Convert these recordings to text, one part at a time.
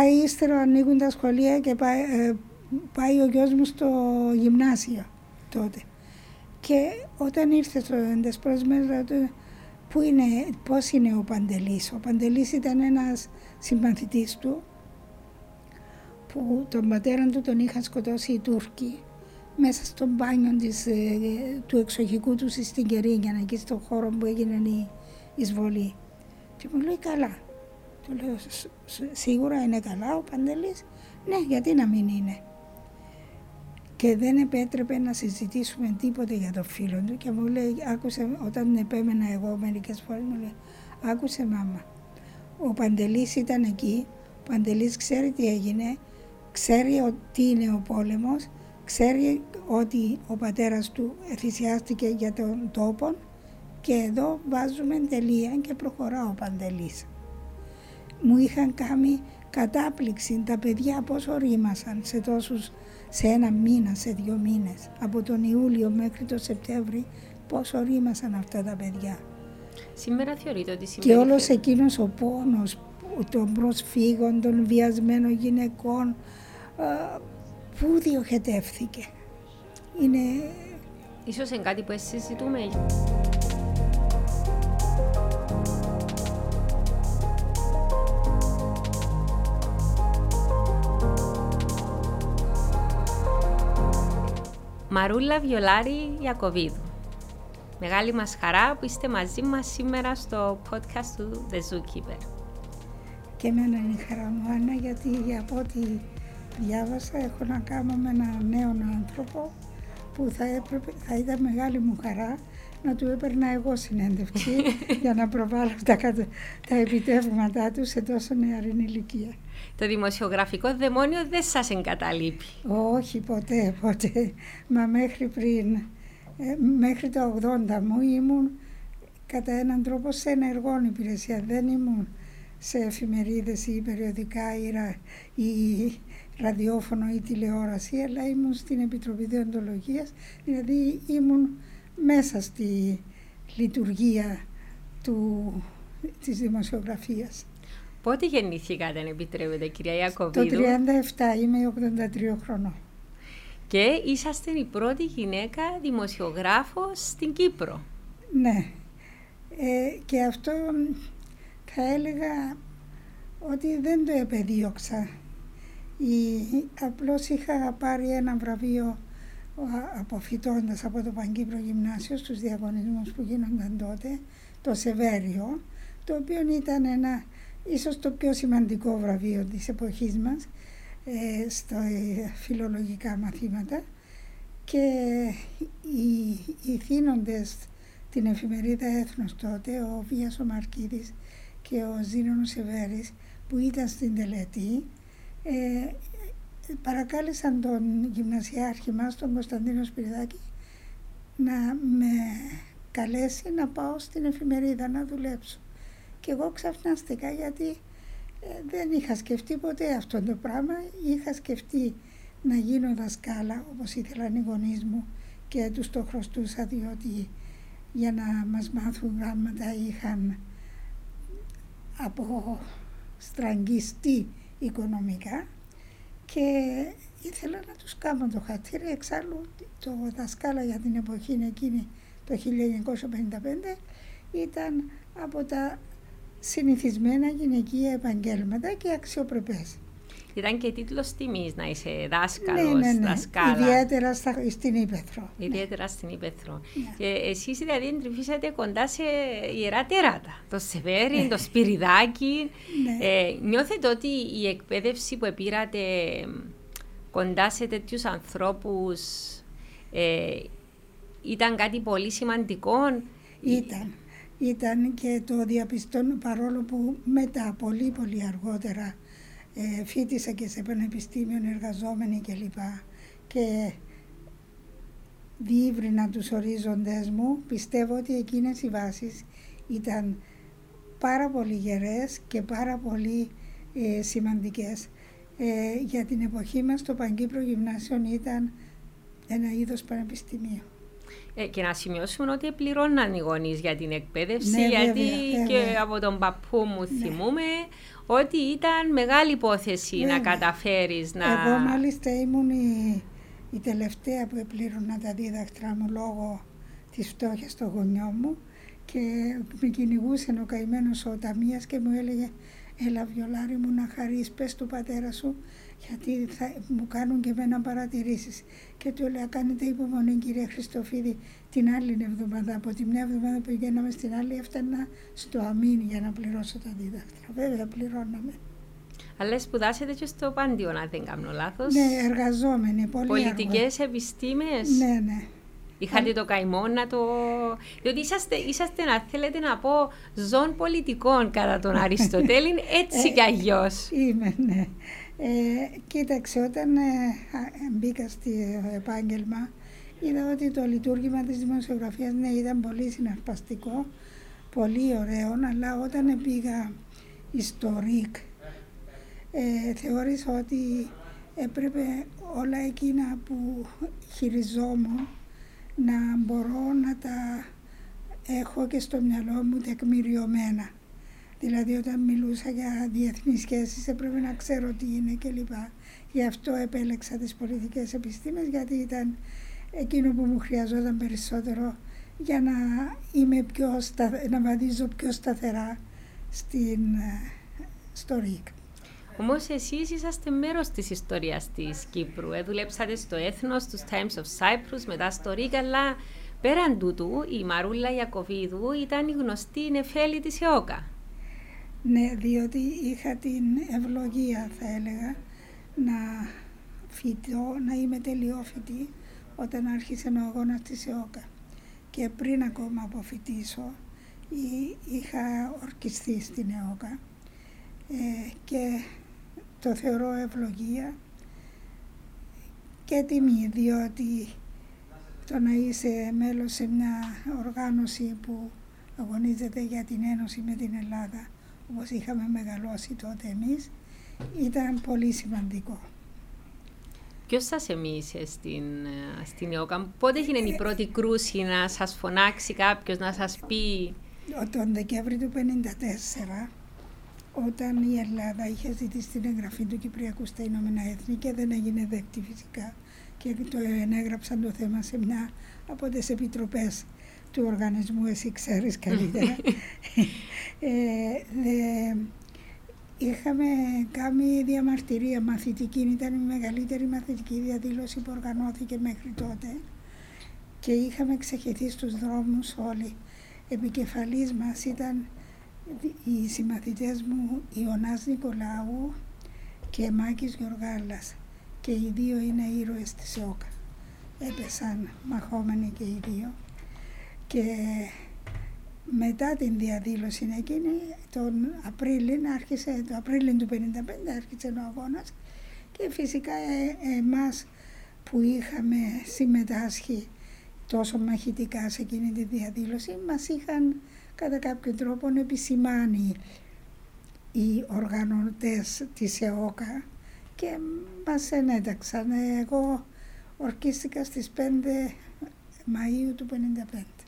πάει ύστερα ανοίγουν τα σχολεία και πάει, ε, πάει ο γιος μου στο γυμνάσιο τότε. Και όταν ήρθε στο Εντεσπρός ρωτώ πού είναι, πώς είναι ο Παντελής; Ο Παντελής ήταν ένας συμπαθητής του που τον πατέρα του τον είχαν σκοτώσει οι Τούρκοι μέσα στο μπάνιο της, ε, του εξοχικού τους στην Κερίνια, εκεί στο χώρο που έγινε η εισβολή. Και μου λέει καλά. Του λέω σίγουρα είναι καλά ο Παντελής. Ναι, γιατί να μην είναι. Και δεν επέτρεπε να συζητήσουμε τίποτε για το φίλο του και μου λέει, άκουσε, όταν επέμενα εγώ μερικές φορές μου λέει, άκουσε μάμα, ο Παντελής ήταν εκεί, ο Παντελής ξέρει τι έγινε, ξέρει ότι είναι ο πόλεμος, ξέρει ότι ο πατέρας του θυσιάστηκε για τον τόπο και εδώ βάζουμε τελεία και προχωρά ο Παντελής. Μου είχαν κάνει κατάπληξη τα παιδιά πόσο ρήμασαν σε τόσους, σε ένα μήνα, σε δύο μήνες. Από τον Ιούλιο μέχρι τον Σεπτέμβρη πόσο ρήμασαν αυτά τα παιδιά. Σήμερα θεωρείτε ότι Και όλος εκείνος ο πόνος των προσφύγων, των βιασμένων γυναικών, πού διοχετεύθηκε. Είναι... Ίσως είναι κάτι που εσείς συζητούμε. Μαρούλα Βιολάρη Ιακωβίδου. Μεγάλη μας χαρά που είστε μαζί μας σήμερα στο podcast του The Zookeeper. Και εμένα είναι η χαρά μου, Άννα, γιατί από ό,τι διάβασα έχω να κάνω με έναν νέο άνθρωπο που θα, έπρεπε, θα ήταν μεγάλη μου χαρά να του έπαιρνα εγώ συνέντευξη για να προβάλλω τα, τα επιτεύγματά τους σε τόσο νεαρή ηλικία. Το δημοσιογραφικό δαιμόνιο δεν σας εγκαταλείπει. Όχι ποτέ, ποτέ. Μα μέχρι πριν, ε, μέχρι το 80 μου ήμουν κατά έναν τρόπο σε ενεργόν υπηρεσία. Δεν ήμουν σε εφημερίδες ή περιοδικά ή, ή ραδιόφωνο ή τηλεόραση, αλλά ήμουν στην Επιτροπή Διοντολογίας, δηλαδή ήμουν μέσα στη λειτουργία του, της δημοσιογραφίας. Πότε γεννήθηκατε, αν επιτρέπετε, κυρία Ιακωβίδου. Το 37, είμαι 83 χρονών. Και είσαστε η πρώτη γυναίκα δημοσιογράφος στην Κύπρο. Ναι. Ε, και αυτό θα έλεγα ότι δεν το επεδίωξα. Η, απλώς είχα πάρει ένα βραβείο αποφυτώντας από το Παγκύπρο Γυμνάσιο στους διαγωνισμούς που γίνονταν τότε, το Σεβέριο, το οποίο ήταν ένα ίσως το πιο σημαντικό βραβείο της εποχής μας ε, στα ε, φιλολογικά μαθήματα και οι, οι θύνοντες την εφημερίδα Έθνος τότε, ο Βίας ο Μαρκίδης και ο Ζήνων Σεβέρης που ήταν στην τελετή ε, παρακάλεσαν τον γυμνασιάρχη μας, τον Κωνσταντίνο Σπυριδάκη, να με καλέσει να πάω στην εφημερίδα να δουλέψω. Και εγώ ξαφνάστηκα γιατί ε, δεν είχα σκεφτεί ποτέ αυτό το πράγμα. Είχα σκεφτεί να γίνω δασκάλα όπως ήθελαν οι γονείς μου και τους το χρωστούσα διότι για να μας μάθουν γράμματα είχαν από στραγγιστεί οικονομικά και ήθελα να τους κάνω το χατήρι. Εξάλλου το δασκάλα για την εποχή εκείνη το 1955 ήταν από τα συνηθισμένα γυναικεία επαγγέλματα και αξιοπρεπές. Ήταν και τίτλος τιμής να είσαι δάσκαλος, ναι, ναι, ναι. δασκάλα. Ιδιαίτερα στην Ήπεθρο. Ιδιαίτερα στην Ήπεθρο. Ναι. Και εσείς δηλαδή εντρυφήσατε κοντά σε ιερά τεράτα. Το Σεβέρι, ναι. το Σπυριδάκι. Ναι. Ε, νιώθετε ότι η εκπαίδευση που επήρατε κοντά σε τέτοιους ανθρώπους ε, ήταν κάτι πολύ σημαντικό; Ήταν ήταν και το διαπιστώνω παρόλο που μετά πολύ πολύ αργότερα ε, φίτησα και σε πανεπιστήμιο εργαζόμενοι κλπ. Και διήβρινα τους ορίζοντες μου, πιστεύω ότι εκείνες οι βάσεις ήταν πάρα πολύ γερές και πάρα πολύ ε, σημαντικές. Ε, για την εποχή μας το Παγκύπρο Γυμνάσιο ήταν ένα είδος πανεπιστημίου. Ε, και να σημειώσουμε ότι πληρώναν οι γονείς για την εκπαίδευση, Ναι, γιατί βέβαια, και βέβαια. από τον παππού μου Ναι. θυμούμε ότι ήταν μεγάλη υπόθεση να Βέβαια. καταφέρεις να... Εγώ μάλιστα ήμουν η, η τελευταία που επλήρωνα τα δίδακτρα μου λόγω της φτώχειας των γονιών μου και με κυνηγούσε ο καημένος ο Ταμίας και μου έλεγε έλα βιολάρι μου να χαρείς, πες του πατέρα σου γιατί θα, μου κάνουν και εμένα παρατηρήσεις. Και του έλεγα κάνετε υπομονή κύριε Χριστοφίδη την άλλη εβδομάδα, από την μια εβδομάδα που πηγαίναμε στην άλλη έφτανα στο αμήν για να πληρώσω τα δίδακτρα. Βέβαια πληρώναμε. Αλλά σπουδάσετε και στο Πάντιο, αν δεν κάνω λάθος. Ναι, εργαζόμενοι, πολύ Πολιτικές επιστήμες. αργό. Ναι, ναι. Είχατε το καημό να το... Διότι είσαστε, είσαστε να θέλετε να πω, ζών πολιτικών κατά τον Αριστοτέλη, έτσι Ε, κι αλλιώς. Είμαι, ναι. Ε, κοίταξε, όταν ε, α, μπήκα στο επάγγελμα, είδα ότι το λειτουργήμα της δημοσιογραφίας ναι, ήταν πολύ συναρπαστικό, πολύ ωραίο, αλλά όταν πήγα στο ΡΙΚ, ε, θεώρησα ότι έπρεπε όλα εκείνα που χειριζόμουν να μπορώ να τα έχω και στο μυαλό μου τεκμηριωμένα. Δηλαδή όταν μιλούσα για διεθνείς σχέσεις έπρεπε να ξέρω τι είναι κλπ. Γι' αυτό επέλεξα τις πολιτικές επιστήμες γιατί ήταν εκείνο που μου χρειαζόταν περισσότερο για να, είμαι πιο στα, να βαδίζω πιο σταθερά στην, ε, στο ΡΙΚ. Όμως εσείς είσαστε μέρος της ιστορίας της Κύπρου. Ε, δουλέψατε στο Έθνος, στου Times of Cyprus, μετά στο Ρίκα, αλλά πέραν τούτου η Μαρούλα Ιακοβίδου ήταν η γνωστή νεφέλη της ΕΟΚΑ. Ναι, διότι είχα την ευλογία, θα έλεγα, να φοιτώ, να είμαι τελειόφοιτη όταν άρχισε ο αγώνας της ΕΟΚΑ. Και πριν ακόμα αποφοιτήσω, εί- είχα ορκιστεί στην ΕΟΚΑ ε, και το θεωρώ ευλογία και τιμή, διότι το να είσαι μέλος σε μια οργάνωση που αγωνίζεται για την ένωση με την Ελλάδα, όπως είχαμε μεγαλώσει τότε εμείς, ήταν πολύ σημαντικό. Ποιος σα εμίησε στην, ε, στην ΕΟΚΑ, πότε έγινε η πρώτη κρούση να σας φωνάξει κάποιος, να σας πει; Τον Δεκέμβρη του 1954, όταν η Ελλάδα είχε ζητήσει την εγγραφή του Κυπριακού στα Ηνωμένα Έθνη και δεν έγινε δεκτή φυσικά και το ενέγραψαν το θέμα σε μια από τις επιτροπές του οργανισμού, εσύ ξέρεις καλύτερα. ε, δε, είχαμε κάνει διαμαρτυρία μαθητική, ήταν η μεγαλύτερη μαθητική διαδήλωση που οργανώθηκε μέχρι τότε και είχαμε ξεχεθεί στους δρόμους όλοι. Επικεφαλής μας ήταν οι συμμαθητές μου Ιωνάς Νικολάου και Μάκης Γιωργάλας και οι δύο είναι ήρωες της ΕΟΚΑ. Έπεσαν μαχόμενοι και οι δύο και μετά την διαδήλωση εκείνη τον Απρίλιο, άρχισε, το Απρίλιο του 1955 άρχισε ο αγώνας και φυσικά ε, εμάς που είχαμε συμμετάσχει τόσο μαχητικά σε εκείνη τη διαδήλωση μας είχαν κατά κάποιο τρόπο επισημάνει οι οργανωτές της ΕΟΚΑ και μας ενέταξαν. Εγώ ορκίστηκα στις 5 Μαΐου του 1955.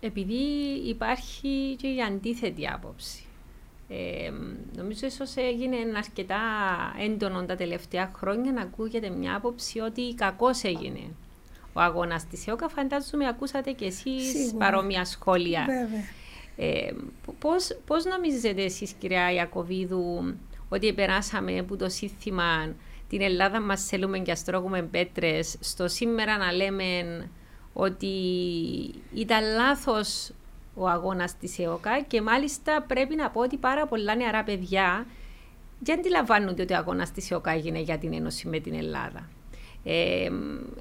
Επειδή υπάρχει και η αντίθετη άποψη. Ε, νομίζω ίσως έγινε αρκετά έντονο τα τελευταία χρόνια να ακούγεται μια άποψη ότι κακώς έγινε ο αγώνας της ΕΟΚΑ. Φαντάζομαι ακούσατε και εσείς Σίγουρα. παρόμοια σχόλια. Βέβαια. Ε, πώς, πώς νομίζετε εσείς κυρία Ιακωβίδου ότι περάσαμε από το σύνθημα την Ελλάδα μας θέλουμε και αστρώγουμε πέτρες στο σήμερα να λέμε ότι ήταν λάθος ο αγώνας της ΕΟΚΑ και μάλιστα πρέπει να πω ότι πάρα πολλά νεαρά παιδιά δεν αντιλαμβάνονται ότι ο αγώνας της ΕΟΚΑ έγινε για την Ένωση με την Ελλάδα. Ε,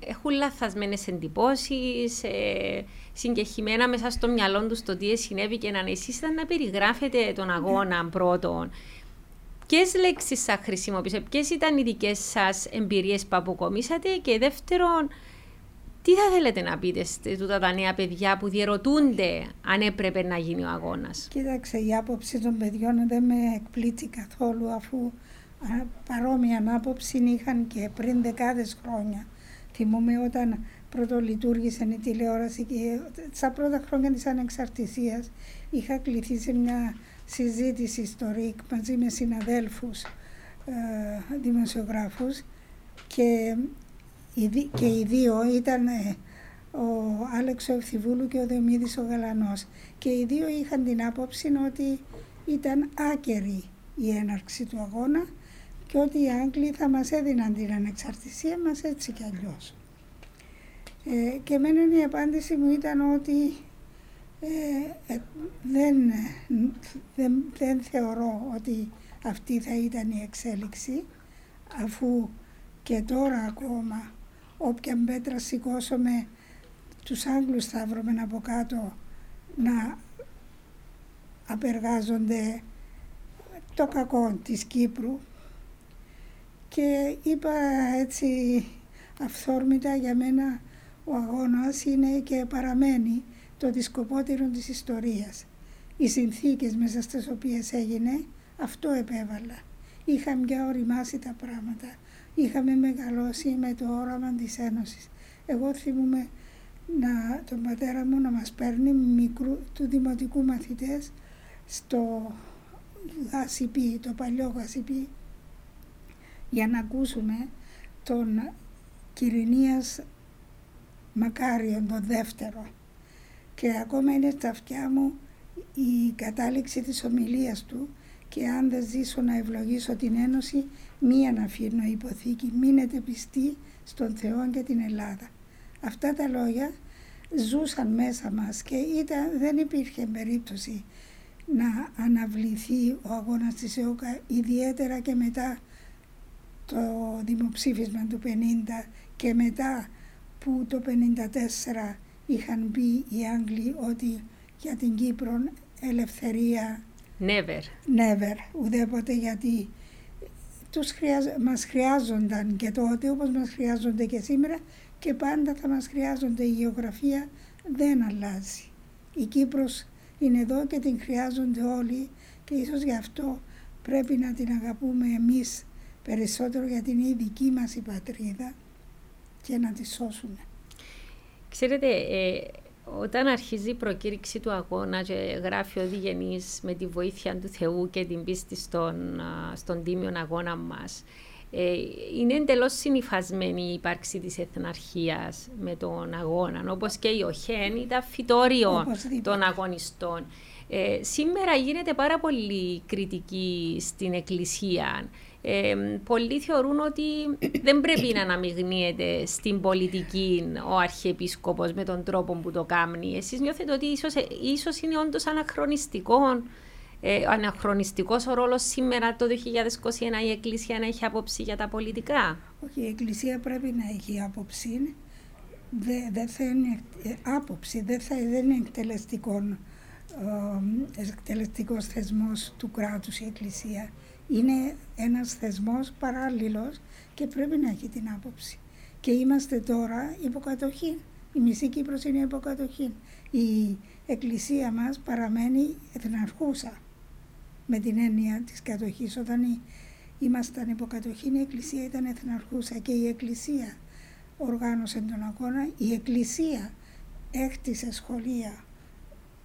έχουν λαθασμένες εντυπώσεις, ε, συγκεχημένα μέσα στο μυαλό τους το τι συνέβη και να εσείς ήταν να περιγράφετε τον αγώνα πρώτον. Ποιες λέξεις θα χρησιμοποιήσατε, ποιες ήταν οι δικές σας εμπειρίες που αποκομίσατε και δεύτερον, τι θα θέλετε να πείτε σε τούτα τα νέα παιδιά που διερωτούνται αν έπρεπε να γίνει ο αγώνας; Κοίταξε, η άποψη των παιδιών δεν με εκπλήττει καθόλου αφού α, παρόμοια άποψη είχαν και πριν δεκάδες χρόνια. Θυμούμαι όταν πρωτολειτουργήσε η τηλεόραση και στα πρώτα χρόνια της ανεξαρτησίας είχα κληθεί σε μια συζήτηση στο ΡΙΚ μαζί με συναδέλφους ε, δημοσιογράφους και οι, και οι δύο ήταν ε, ο Άλεξο Ευθυβούλου και ο Δεμίδης ο Γαλανός και οι δύο είχαν την άποψη ότι ήταν άκερη η έναρξη του αγώνα και ότι οι Άγγλοι θα μας έδιναν την ανεξαρτησία μας έτσι κι αλλιώς. Ε, και εμένα η απάντηση μου ήταν ότι ε, ε, δεν, δεν, δεν θεωρώ ότι αυτή θα ήταν η εξέλιξη αφού και τώρα ακόμα όποια πέτρα σηκώσουμε τους Άγγλους θα βρούμε από κάτω να απεργάζονται το κακό της Κύπρου και είπα έτσι αυθόρμητα για μένα ο αγώνας είναι και παραμένει το δισκοπότερο της ιστορίας. Οι συνθήκες μέσα στις οποίες έγινε αυτό επέβαλα. Είχαμε πια οριμάσει τα πράγματα. Είχαμε μεγαλώσει με το όραμα της Ένωσης. Εγώ θυμούμαι να, τον πατέρα μου να μας παίρνει μικρού, του δημοτικού μαθητές στο γασιπί, το παλιό γασιπί, για να ακούσουμε τον Κυρινίας Μακάριον, τον δεύτερο. Και ακόμα είναι στα αυτιά μου η κατάληξη της ομιλίας του και αν δεν ζήσω να ευλογήσω την Ένωση, μία να αφήνω υποθήκη, μείνετε πιστοί στον Θεό και την Ελλάδα. Αυτά τα λόγια ζούσαν μέσα μας και ήταν, δεν υπήρχε περίπτωση να αναβληθεί ο αγώνας της ΕΟΚΑ ιδιαίτερα και μετά το δημοψήφισμα του 50 και μετά που το 54 είχαν πει οι Άγγλοι ότι για την Κύπρο ελευθερία Never. Never, ουδέποτε γιατί τους χρειάζ, μας χρειάζονταν και τότε όπως μας χρειάζονται και σήμερα και πάντα θα μας χρειάζονται. Η γεωγραφία δεν αλλάζει. Η Κύπρος είναι εδώ και την χρειάζονται όλοι και ίσως γι' αυτό πρέπει να την αγαπούμε εμείς περισσότερο γιατί είναι η δική μας η πατρίδα και να τη σώσουμε. Ξέρετε, ε, όταν αρχίζει η προκήρυξη του αγώνα και γράφει ο Διγενής με τη βοήθεια του Θεού και την πίστη στον, στον τίμιο αγώνα μας, ε, είναι εντελώς συνειφασμένη η ύπαρξη της εθναρχίας με τον αγώνα, όπως και η ΟΧΕΝ ήταν φυτόριο των αγωνιστών. Ε, σήμερα γίνεται πάρα πολύ κριτική στην Εκκλησία ε, πολλοί θεωρούν ότι δεν πρέπει να αναμειγνύεται στην πολιτική ο Αρχιεπίσκοπος με τον τρόπο που το κάνει. Εσείς νιώθετε ότι ίσως, ίσως είναι όντως αναχρονιστικό ε, αναχρονιστικός ο ρόλος σήμερα το 2021 η Εκκλησία να έχει άποψη για τα πολιτικά; Όχι, η Εκκλησία πρέπει να έχει άποψη. Δεν δε θα είναι ε, άποψη, δεν, θα, δεν είναι εκτελεστικό, ε, εκτελεστικός θεσμός του κράτους η Εκκλησία είναι ένας θεσμός παράλληλος και πρέπει να έχει την άποψη. Και είμαστε τώρα υποκατοχή. Η μισή Κύπρος είναι υποκατοχή. Η εκκλησία μας παραμένει εθναρχούσα με την έννοια της κατοχής. Όταν ήμασταν υποκατοχή η εκκλησία ήταν εθναρχούσα και η εκκλησία οργάνωσε τον αγώνα. Η εκκλησία έκτισε σχολεία.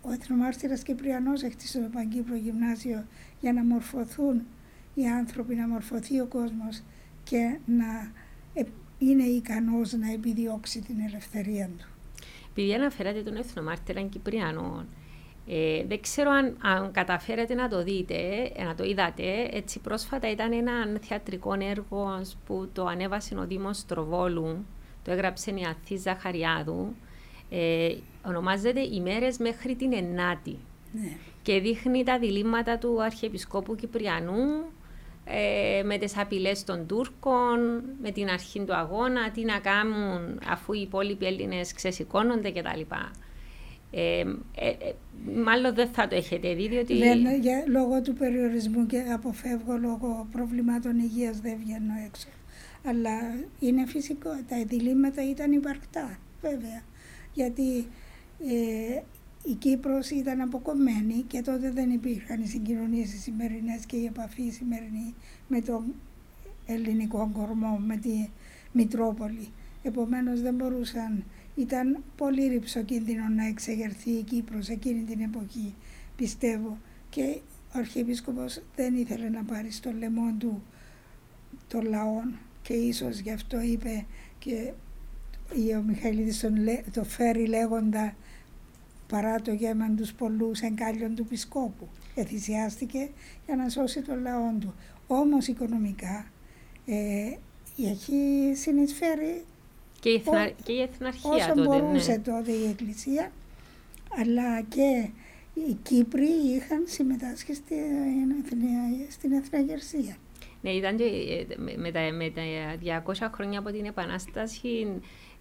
Ο εθνομάρτυρας Κυπριανός έκτισε το Παγκύπρο Γυμνάσιο για να μορφωθούν οι άνθρωποι να μορφωθεί ο κόσμος και να ε, είναι ικανός να επιδιώξει την ελευθερία του. Επειδή αναφέρατε τον εθνομάρτυρα Κυπριανό, ε, δεν ξέρω αν, αν καταφέρατε να το δείτε, ε, να το είδατε. Έτσι πρόσφατα ήταν ένα θεατρικό έργο που το ανέβασε ο Δήμος Στροβόλου, το έγραψε η Αθή Ζαχαριάδου. Ε, ονομάζεται «Ημέρες μέχρι την Ενάτη». Ναι. Και δείχνει τα διλήμματα του Αρχιεπισκόπου Κυπριανού ε, με τις απειλές των Τούρκων, με την αρχή του αγώνα, τι να κάνουν αφού οι υπόλοιποι Έλληνες ξεσηκώνονται κτλ. Ε, ε, ε, μάλλον δεν θα το έχετε δει, διότι... Δεν, για, λόγω του περιορισμού και αποφεύγω λόγω προβλημάτων υγείας δεν βγαίνω έξω. Αλλά είναι φυσικό, τα διλήμματα ήταν υπαρκτά, βέβαια. Γιατί ε, η Κύπρος ήταν αποκομμένη και τότε δεν υπήρχαν οι συγκοινωνίες οι σημερινές και η επαφή σημερινή με το ελληνικό κορμό, με τη Μητρόπολη. Επομένως δεν μπορούσαν Ήταν πολύ ρηψοκίνδυνο να εξεγερθεί η Κύπρος εκείνη την εποχή, πιστεύω. Και ο Αρχιεπίσκοπος δεν ήθελε να πάρει στο λαιμό του των λαών και ίσως γι' αυτό είπε και ο Μιχαηλίδης το φέρει λέγοντα παρά το γέμαν τους πολλούς εγκάλιων του Πισκόπου. Εθυσιάστηκε για να σώσει τον λαό του. Όμως οικονομικά ε, έχει συνεισφέρει και η, εθνα... και η εθναρχία όσο τότε, μπορούσε ναι. τότε η Εκκλησία αλλά και οι Κύπροι είχαν συμμετάσχει στην Εθναγερσία. Ναι, ήταν και με τα, με τα 200 χρόνια από την Επανάσταση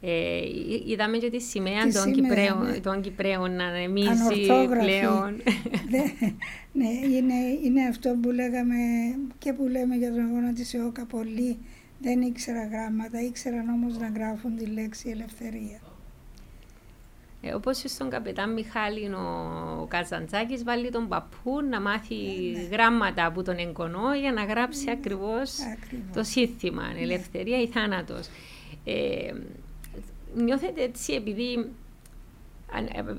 ε, είδαμε και τη σημαία τη των, Κυπρέων, ναι. των Κυπρέων να ανεμίζει πλέον. ναι, ναι είναι, είναι αυτό που λέγαμε και που λέμε για τον αγώνα της ΕΟΚΑ πολύ. Δεν ήξερα γράμματα, ήξεραν όμως να γράφουν τη λέξη ελευθερία. Ε, Όπως στον καπετάν Μιχάλη ο Καζαντζάκης βάλει τον παππού να μάθει ναι, ναι. γράμματα από τον εγγονό για να γράψει ναι, ακριβώς το σύνθημα, ελευθερία ή θάνατος. Ε, νιώθετε έτσι επειδή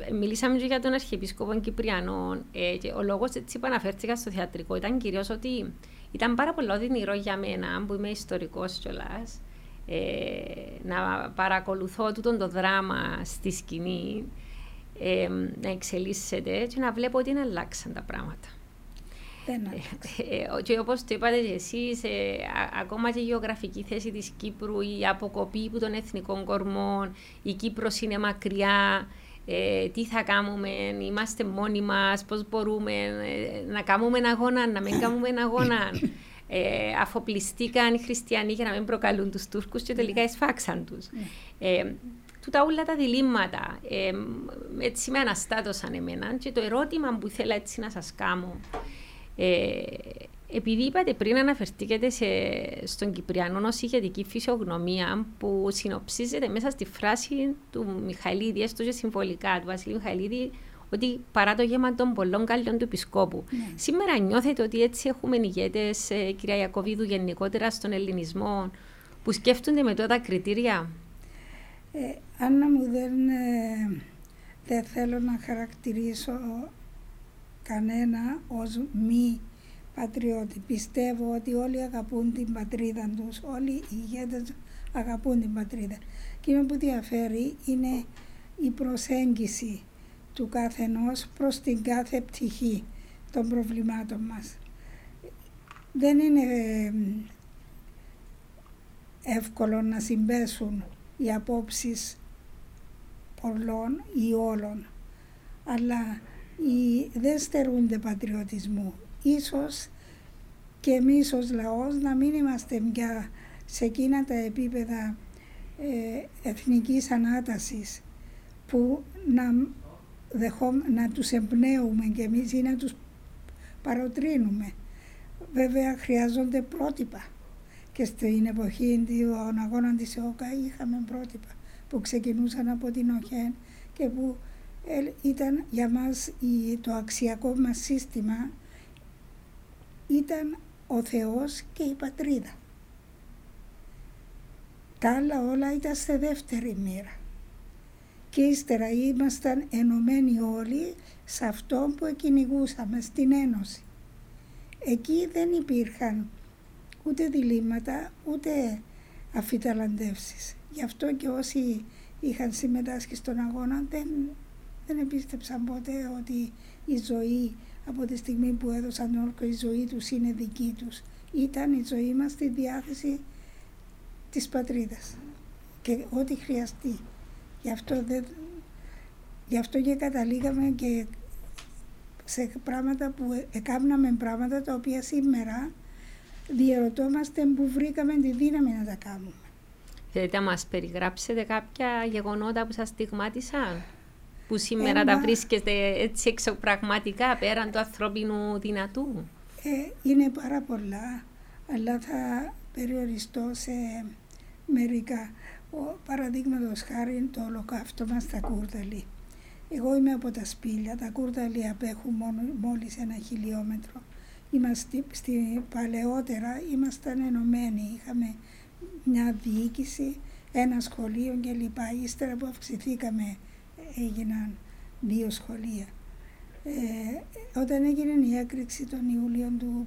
ε, μιλήσαμε και για τον Αρχιεπίσκοπο Κυπριανό ε, και ο λόγος έτσι που αναφέρθηκα στο θεατρικό ήταν κυρίως ότι ήταν πάρα πολύ οδυνηρό για μένα που είμαι ιστορικός κιόλας ε, να παρακολουθώ τούτον το δράμα στη σκηνή ε, να εξελίσσεται και να βλέπω ότι είναι αλλάξαν τα πράγματα. Δεν ε, και όπως το είπατε και εσείς, ε, ακόμα και η γεωγραφική θέση της Κύπρου, η αποκοπή που των εθνικών κορμών, η Κύπρος είναι μακριά, ε, τι θα κάνουμε, είμαστε μόνοι μας, πώς μπορούμε να κάνουμε ένα αγώνα, να μην κάνουμε ένα αγώνα. Ε, αφοπλιστήκαν οι χριστιανοί για να μην προκαλούν τους Τούρκους και τελικά εσφάξαν τους. Ε, τούτα όλα τα διλήμματα ε, έτσι με αναστάτωσαν εμένα και το ερώτημα που ήθελα έτσι να σας κάνω ε, επειδή είπατε πριν αναφερθήκατε σε, στον Κυπριανό ως ηγετική φυσιογνωμία που συνοψίζεται μέσα στη φράση του Μιχαηλίδη, έστω και συμβολικά του Βασιλείου Μιχαηλίδη, ότι παρά το γέμα των πολλών καλλιών του Επισκόπου. Ναι. Σήμερα νιώθετε ότι έτσι έχουμε ηγέτες, ε, κυρία Ιακωβίδου, γενικότερα στον ελληνισμό, που σκέφτονται με τότε κριτήρια; Ε, Άννα μου, δεν, ε, δεν θέλω να χαρακτηρίσω κανένα ως μη πατριώτη. Πιστεύω ότι όλοι αγαπούν την πατρίδα τους, όλοι οι ηγέτες αγαπούν την πατρίδα. Και που διαφέρει είναι η προσέγγιση του καθενός προς την κάθε πτυχή των προβλημάτων μας. Δεν είναι εύκολο να συμπέσουν οι απόψεις πολλών ή όλων, αλλά οι, δεν στερούνται πατριωτισμού. Ίσως και εμείς ως λαός να μην είμαστε πια σε εκείνα τα επίπεδα ε, εθνικής ανάτασης που να δεχό, να τους εμπνέουμε και εμείς ή να τους παροτρύνουμε. Βέβαια χρειάζονται πρότυπα και στην εποχή των αγώνων της ΕΟΚΑ είχαμε πρότυπα που ξεκινούσαν από την ΟΧΕΝ και που ήταν για μας το αξιακό μας σύστημα ήταν ο Θεός και η πατρίδα. Τα άλλα όλα ήταν σε δεύτερη μοίρα και ύστερα ήμασταν ενωμένοι όλοι σε αυτό που κυνηγούσαμε, στην Ένωση. Εκεί δεν υπήρχαν ούτε διλήμματα, ούτε αφιταλαντεύσεις. Γι' αυτό και όσοι είχαν συμμετάσχει στον αγώνα δεν, δεν επίστεψαν ποτέ ότι η ζωή από τη στιγμή που έδωσαν όρκο η ζωή τους είναι δική τους. Ήταν η ζωή μας στη διάθεση της πατρίδας και ό,τι χρειαστεί. Γι' αυτό, δεν, γι αυτό και καταλήγαμε και σε πράγματα που έκαναμε πράγματα τα οποία σήμερα διαρωτόμαστε που βρήκαμε τη δύναμη να τα κάνουμε. Θέλετε να μας περιγράψετε κάποια γεγονότα που σας στιγμάτισαν, που σήμερα Ένα... τα βρίσκεστε έτσι εξωπραγματικά πέραν του ανθρώπινου δυνατού; Ε, είναι πάρα πολλά, αλλά θα περιοριστώ σε μερικά. Ο, παραδείγματος χάρη το ολοκαύτωμα στα Κούρδαλη. Εγώ είμαι από τα σπήλια, τα Κούρδαλη απέχουν μόνο, μόλις ένα χιλιόμετρο. Είμαστε, στη, παλαιότερα ήμασταν ενωμένοι, είχαμε μια διοίκηση, ένα σχολείο κλπ. Ύστερα που αυξηθήκαμε έγιναν δύο σχολεία. Ε, όταν έγινε η έκρηξη τον Ιούλιο του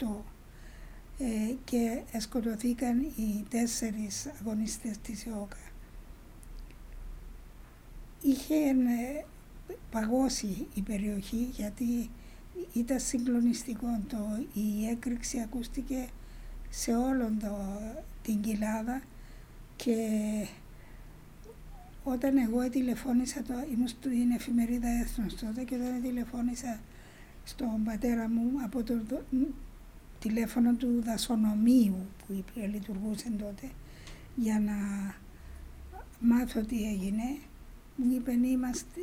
1958 ε, και σκοτωθήκαν οι τέσσερις αγωνιστές της ΙΟΚΑ, είχε ε, παγώσει η περιοχή γιατί ήταν συγκλονιστικό το, η έκρηξη ακούστηκε σε όλον το, την κοιλάδα και όταν εγώ τηλεφώνησα, το, ήμουν στην εφημερίδα Έθνος τότε και όταν τηλεφώνησα στον πατέρα μου από το τηλέφωνο του δασονομείου που λειτουργούσε τότε για να μάθω τι έγινε, μου είπε είμαστε,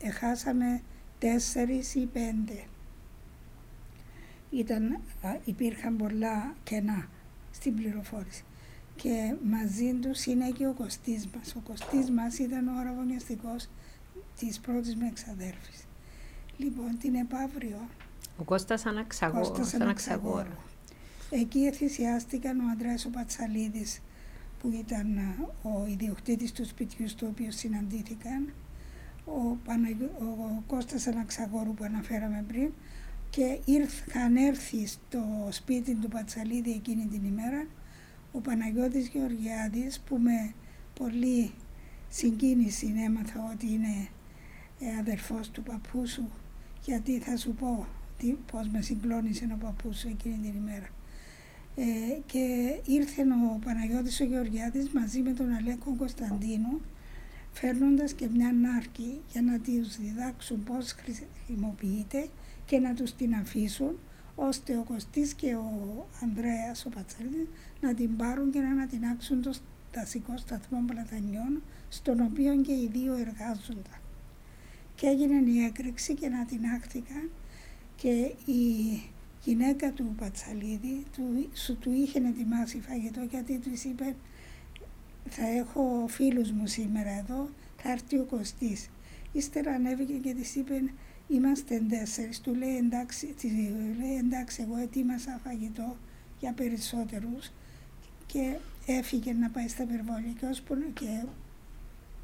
εχάσαμε τέσσερις ή πέντε. Ήταν, υπήρχαν πολλά κενά στην πληροφόρηση και μαζί τους είναι και ο Κωστής μας. Ο Κωστής μας ήταν ο αραβωνιαστικός της πρώτης με εξαδέρφης. Λοιπόν, την επαύριο... Ο Κώστας Αναξαγόρο. Κώστας Αναξαγόρο. Εκεί θυσιάστηκαν ο Αντρέας ο Πατσαλίδης που ήταν ο ιδιοκτήτης του σπιτιού στο οποίο συναντήθηκαν, ο, Παναγι... ο Κώστας Αναξαγόρου που αναφέραμε πριν και ήρθαν έρθει στο σπίτι του Πατσαλίδη εκείνη την ημέρα ο Παναγιώτης Γεωργιάδης που με πολύ συγκίνηση έμαθα ότι είναι ε, αδερφός του παππού σου γιατί θα σου πω τι, πώς με συγκλώνησε ο παππούς σου εκείνη την ημέρα. Ε, και ήρθε ο Παναγιώτης ο Γεωργιάδης μαζί με τον Αλέκο Κωνσταντίνο φέρνοντας και μια νάρκη για να τους διδάξουν πώς χρησιμοποιείται και να τους την αφήσουν ώστε ο Κωστής και ο Ανδρέας, ο Πατσέλης, να την πάρουν και να ανατινάξουν το δασικό σταθμό Πλατανιών, στον οποίο και οι δύο εργάζονταν. Και έγινε η έκρηξη και ανατινάχθηκαν και η γυναίκα του Πατσαλίδη του, σου του είχε ετοιμάσει φαγητό γιατί του είπε θα έχω φίλους μου σήμερα εδώ, θα έρθει ο Κωστής. Ύστερα ανέβηκε και της είπε Είμαστε τέσσερις, του λέει εντάξει, της λέει εντάξει εγώ ετοίμασα φαγητό για περισσότερους και έφυγε να πάει στα υπερβόλια και, ώσπου, και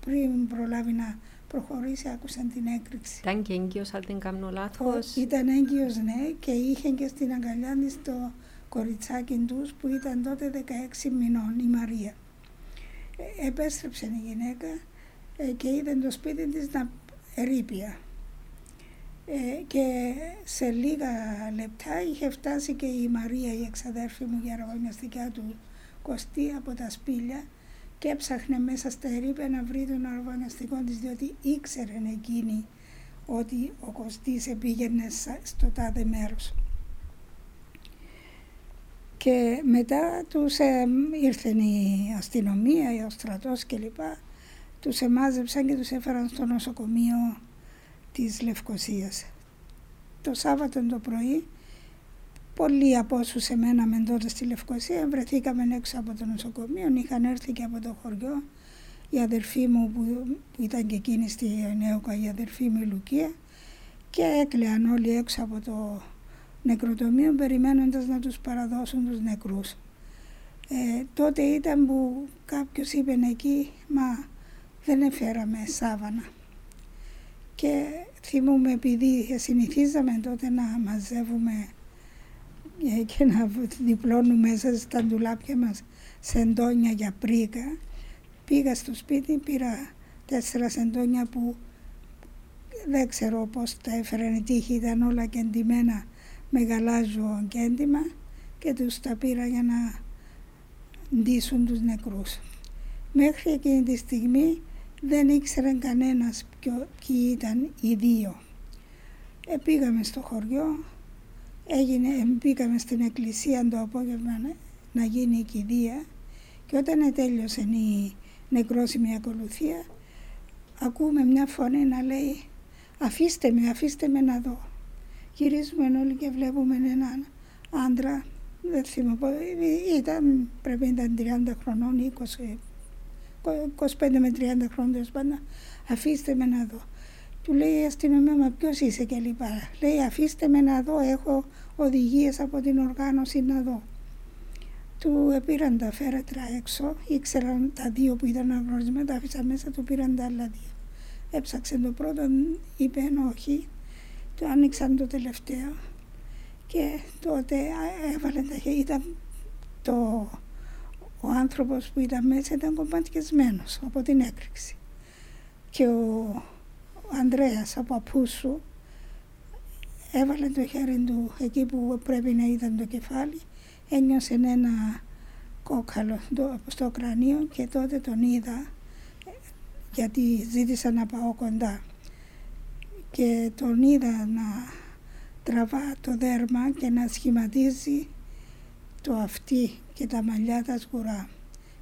πριν προλάβει να προχωρήσει άκουσαν την έκρηξη. Ήταν και έγκυος αν δεν κάνω λάθος. Ήταν έγκυος ναι και είχε και στην αγκαλιά της το κοριτσάκι τους που ήταν τότε 16 μηνών η Μαρία. Ε, επέστρεψε η γυναίκα ε, και είδε το σπίτι της να ερήπια. Ε, και σε λίγα λεπτά είχε φτάσει και η Μαρία, η εξαδέρφη μου, η αργονιαστικά του Κωστή από τα σπήλια και έψαχνε μέσα στα ερήπια να βρει τον αργονιαστικό της διότι ήξερε εκείνη ότι ο Κωστής πήγαινε στο τάδε μέρος. Και μετά τους ε, ήρθε η αστυνομία, ο στρατός κλπ. Τους εμάζεψαν και τους έφεραν στο νοσοκομείο της Λευκοσίας. Το Σάββατο το πρωί, πολλοί από όσους εμέναμε τότε στη Λευκοσία βρεθήκαμε έξω από το νοσοκομείο, είχαν έρθει και από το χωριό η αδερφή μου που ήταν και εκείνη στη Νέοκα, η αδερφή μου η Λουκία και έκλαιαν όλοι έξω από το νεκροτομείο περιμένοντας να τους παραδώσουν τους νεκρούς. Ε, τότε ήταν που κάποιος είπε εκεί, μα δεν εφέραμε σάβανα. Και θυμούμε επειδή συνηθίζαμε τότε να μαζεύουμε ε, και να διπλώνουμε μέσα στα ντουλάπια μας σεντόνια για πρίκα. Πήγα στο σπίτι, πήρα τέσσερα σεντόνια που δεν ξέρω πώς τα έφεραν οι τύχοι, ήταν όλα και εντυμένα με γαλάζιο κέντημα και τους τα πήρα για να ντύσουν τους νεκρούς. Μέχρι εκείνη τη στιγμή δεν ήξερε κανένας ποιοι ήταν οι δύο. Ε, πήγαμε στο χωριό, έγινε, πήγαμε στην εκκλησία το απόγευμα να, γίνει η κηδεία και όταν τέλειωσε η νεκρόσιμη ακολουθία ακούμε μια φωνή να λέει αφήστε με, αφήστε με να δω. Γυρίζουμε όλοι και βλέπουμε έναν άντρα, δεν θυμάμαι, ήταν, πρέπει να ήταν 30 χρονών, 20 25 με 30 χρόνια πάντα, αφήστε με να δω. Του λέει η αστυνομία, μα ποιος είσαι και λοιπά. Λέει, αφήστε με να δω, έχω οδηγίες από την οργάνωση να δω. του πήραν τα φέρετρα έξω, ήξεραν τα δύο που ήταν αγνωρισμένα, τα άφησαν μέσα, του πήραν τα άλλα δύο. Έψαξε το πρώτο, είπε όχι, το άνοιξαν το τελευταίο και τότε έβαλε τα χέρια, ήταν το, ο άνθρωπος που ήταν μέσα ήταν κομπαντιασμένος από την έκρηξη. Και ο, ο Ανδρέας από απούσου έβαλε το χέρι του εκεί που πρέπει να ήταν το κεφάλι, ένιωσε ένα κόκαλο στο κρανίο και τότε τον είδα γιατί ζήτησα να πάω κοντά. Και τον είδα να τραβά το δέρμα και να σχηματίζει το αυτί και τα μαλλιά τα σκουρά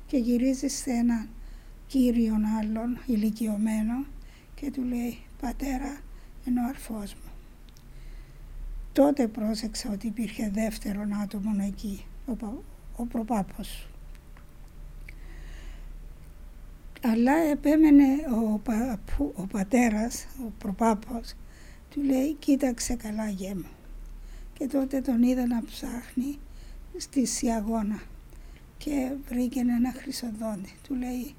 και γυρίζει σε έναν κύριον άλλον ηλικιωμένο και του λέει «Πατέρα, είναι ο αρφός μου». Τότε πρόσεξα ότι υπήρχε δεύτερον άτομο εκεί, ο, ο προπάπος. Αλλά επέμενε ο, ο πατέρας, ο προπάπος, του λέει κοίταξε καλά γέ μου. Και τότε τον είδα να ψάχνει στη Σιαγώνα και βρήκε ένα χρυσοδόντι. Του λέει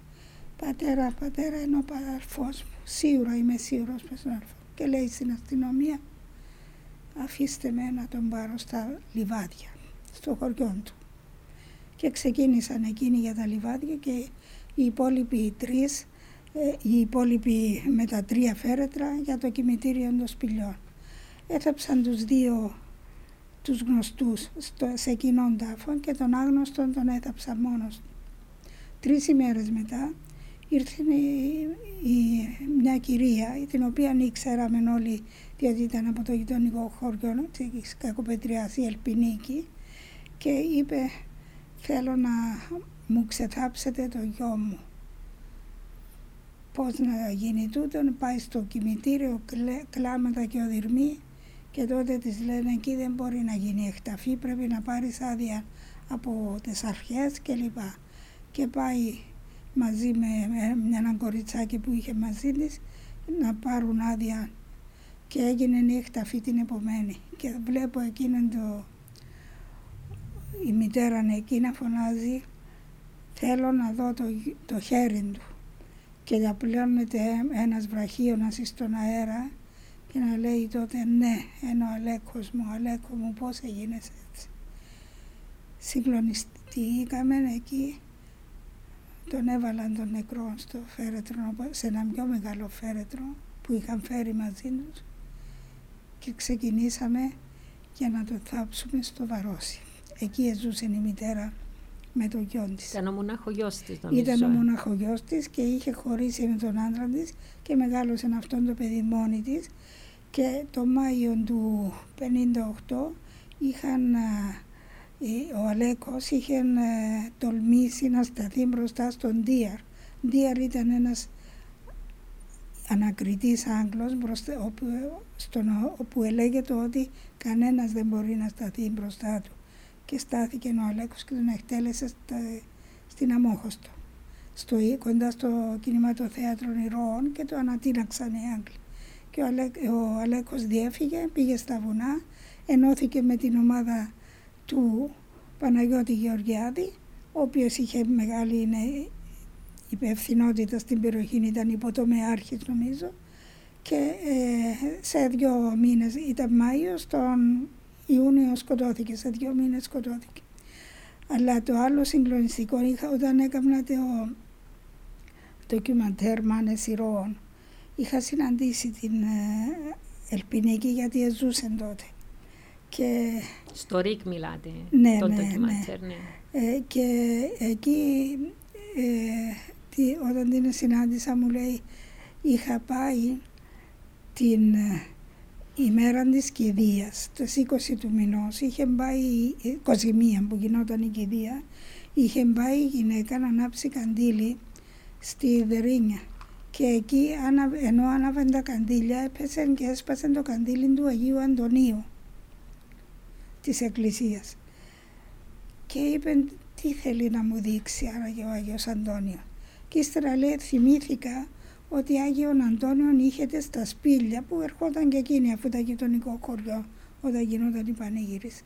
πατέρα, πατέρα είναι ο παραρφός μου. Σίγουρα είμαι σίγουρος πως είναι αρφός. Και λέει στην αστυνομία αφήστε με να τον πάρω στα λιβάδια, στο χωριό του. Και ξεκίνησαν εκείνοι για τα λιβάδια και οι υπόλοιποι τρεις ε, οι υπόλοιποι με τα τρία φέρετρα για το κημητήριο των σπηλιών. Έθαψαν τους δύο τους γνωστούς στο, σε κοινόν τάφο και τον άγνωστον τον έθαψαν μόνος του. Τρεις ημέρες μετά ήρθε η, μια κυρία την οποία ήξεραμε όλοι διότι ήταν από το γειτονικό χωριό της Κακοπετριάς η Ελπινίκη και είπε θέλω να μου ξεθάψετε το γιο μου πώς να γίνει τούτο, πάει στο κημητήριο, κλάματα και οδυρμοί και τότε της λένε εκεί δεν μπορεί να γίνει εκταφή, πρέπει να πάρεις άδεια από τις αρχές κλπ. Και πάει μαζί με, με ένα κοριτσάκι που είχε μαζί της να πάρουν άδεια και έγινε η εκταφή την επομένη. Και βλέπω εκείνον το, η μητέρα εκεί να φωνάζει θέλω να δω το, το χέρι του και διαπλώνεται ένας βραχίωνας στον αέρα και να λέει τότε ναι, ένα ο Αλέκος μου, Αλέκο μου πώς έγινες έτσι. Συγκλονιστήκαμε εκεί, τον έβαλαν τον νεκρό στο φέρετρο, σε ένα πιο μεγάλο φέρετρο που είχαν φέρει μαζί τους και ξεκινήσαμε για να το θάψουμε στο Βαρόσι. Εκεί ζούσε η μητέρα με τον γιο της. Ήταν ο μοναχογιό της, νομίζω. Ήταν ο ε. μοναχογιό της και είχε χωρίσει με τον άντρα της και μεγάλωσε αυτόν το παιδί μόνη της. Και το Μάιο του 1958 είχαν, ο Αλέκος είχε τολμήσει να σταθεί μπροστά στον Δίαρ. Δίαρ ήταν ένας ανακριτής Άγγλος όπου, στον, όπου ελέγεται ότι κανένας δεν μπορεί να σταθεί μπροστά του και στάθηκε ο Αλέκος και τον εκτέλεσε στην Αμόχωστο, στο, κοντά στο κινηματοθέατρο Ηρώων και το ανατείναξαν οι Άγγλοι. Και ο, Αλέ, ο Αλέκος διέφυγε, πήγε στα βουνά, ενώθηκε με την ομάδα του Παναγιώτη Γεωργιάδη, ο οποίος είχε μεγάλη υπευθυνότητα στην περιοχή, ήταν υποτομεάρχης νομίζω, και ε, σε δύο μήνες ήταν Μάιος, τον Ιούνιο σκοτώθηκε, σε δύο μήνες σκοτώθηκε. Αλλά το άλλο συγκλονιστικό είχα όταν έκανα το ντοκιμαντέρ Μάνες Ηρώων. Είχα συναντήσει την ε, Ελπινίκη γιατί ζούσε τότε. Και... Στο ΡΙΚ μιλάτε, ναι, το ναι, ντοκιμαντέρ, ναι. ναι. Ε, και εκεί ε, όταν την συνάντησα μου λέει είχα πάει την ε, η μέρα της κηδείας, το 20 του μηνός, είχε πάει, 21 που γινόταν η κηδεία, είχε πάει η γυναίκα να ανάψει καντήλι στη Δερίνια. Και εκεί, ενώ άναβαν τα καντήλια, έπεσε και έσπασε το καντήλι του Αγίου Αντωνίου της Εκκλησίας. Και είπε τι θέλει να μου δείξει άραγε ο Άγιος Αντώνιο. Και ύστερα λέει θυμήθηκα ότι Άγιον Αντώνιον είχε στα σπήλια που ερχόταν και εκείνη αφού ήταν γειτονικό χωριό όταν γινόταν η πανήγυρης.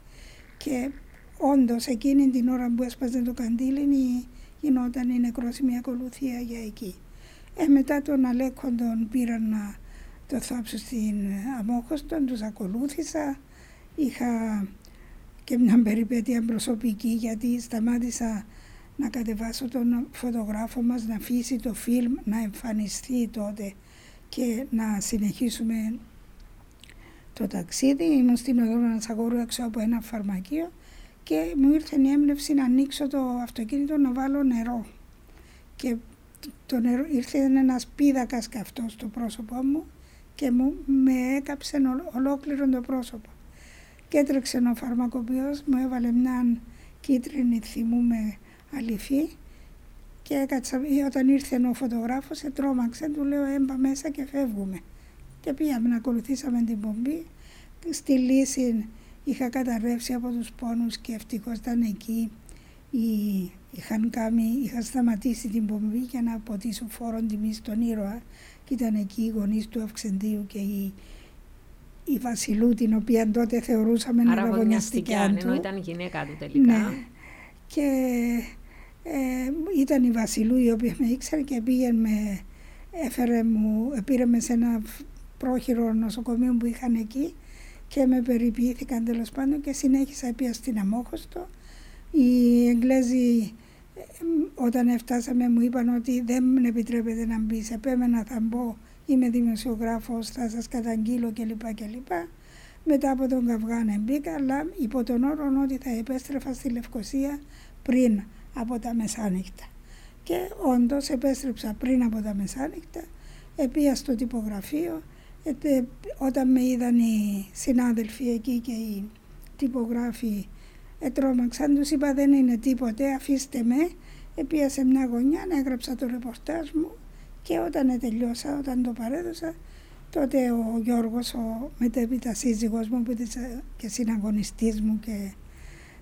Και όντως εκείνη την ώρα που έσπαζε το καντήλι γινόταν η νεκρόσιμη ακολουθία για εκεί. Ε, μετά τον Αλέκο τον πήραν να το θάψω στην Αμόχωστον, τους ακολούθησα. Είχα και μια περιπέτεια προσωπική γιατί σταμάτησα να κατεβάσω τον φωτογράφο μας να αφήσει το φιλμ να εμφανιστεί τότε και να συνεχίσουμε το ταξίδι. Ήμουν στην οδό Νατσαγόρου έξω από ένα φαρμακείο και μου ήρθε η έμπνευση να ανοίξω το αυτοκίνητο να βάλω νερό. Και το νερό, ήρθε ένας πίδακας καυτός στο πρόσωπό μου και μου με έκαψε ολόκληρο το πρόσωπο. Και έτρεξε ο φαρμακοποιός, μου έβαλε μια κίτρινη θυμού με αληθή και έκατσα, όταν ήρθε ο φωτογράφος, τρόμαξε, του λέω έμπα μέσα και φεύγουμε. Και πήγαμε να ακολουθήσαμε την πομπή. Στη λύση είχα καταρρεύσει από τους πόνους και ευτυχώς ήταν εκεί. είχαν κάνει, είχα σταματήσει την πομπή για να αποτίσω φόρον τιμή στον ήρωα και ήταν εκεί οι γονείς του Αυξεντίου και η, η Βασιλού την οποία τότε θεωρούσαμε Άρα αγωνιαστικά του. ενώ ήταν γυναίκα του τελικά. Ναι. Και ε, ήταν η Βασιλού η οποία με ήξερε και πήγε με, έφερε μου, πήρε με σε ένα πρόχειρο νοσοκομείο που είχαν εκεί και με περιποιήθηκαν τέλος πάντων και συνέχισα πια στην Αμόχωστο. Οι Εγγλέζοι ε, όταν έφτασαμε μου είπαν ότι δεν με επιτρέπεται να μπει. Επέμενα θα μπω, είμαι δημοσιογράφος, θα σας καταγγείλω κλπ. κλπ. Μετά από τον Καυγάνε μπήκα, αλλά υπό τον όρο ότι θα επέστρεφα στη Λευκοσία πριν από τα μεσάνυχτα. Και όντως επέστρεψα πριν από τα μεσάνυχτα, επία στο τυπογραφείο, ε, όταν με είδαν οι συνάδελφοι εκεί και οι τυπογράφοι ετρώμαξαν, τους είπα δεν είναι τίποτε, αφήστε με. Επία σε μια γωνιά, έγραψα το ρεπορτάζ μου και όταν τελειώσα, όταν το παρέδωσα, τότε ο Γιώργος, ο μετέπειτα σύζυγός μου που ήταν και συναγωνιστής μου και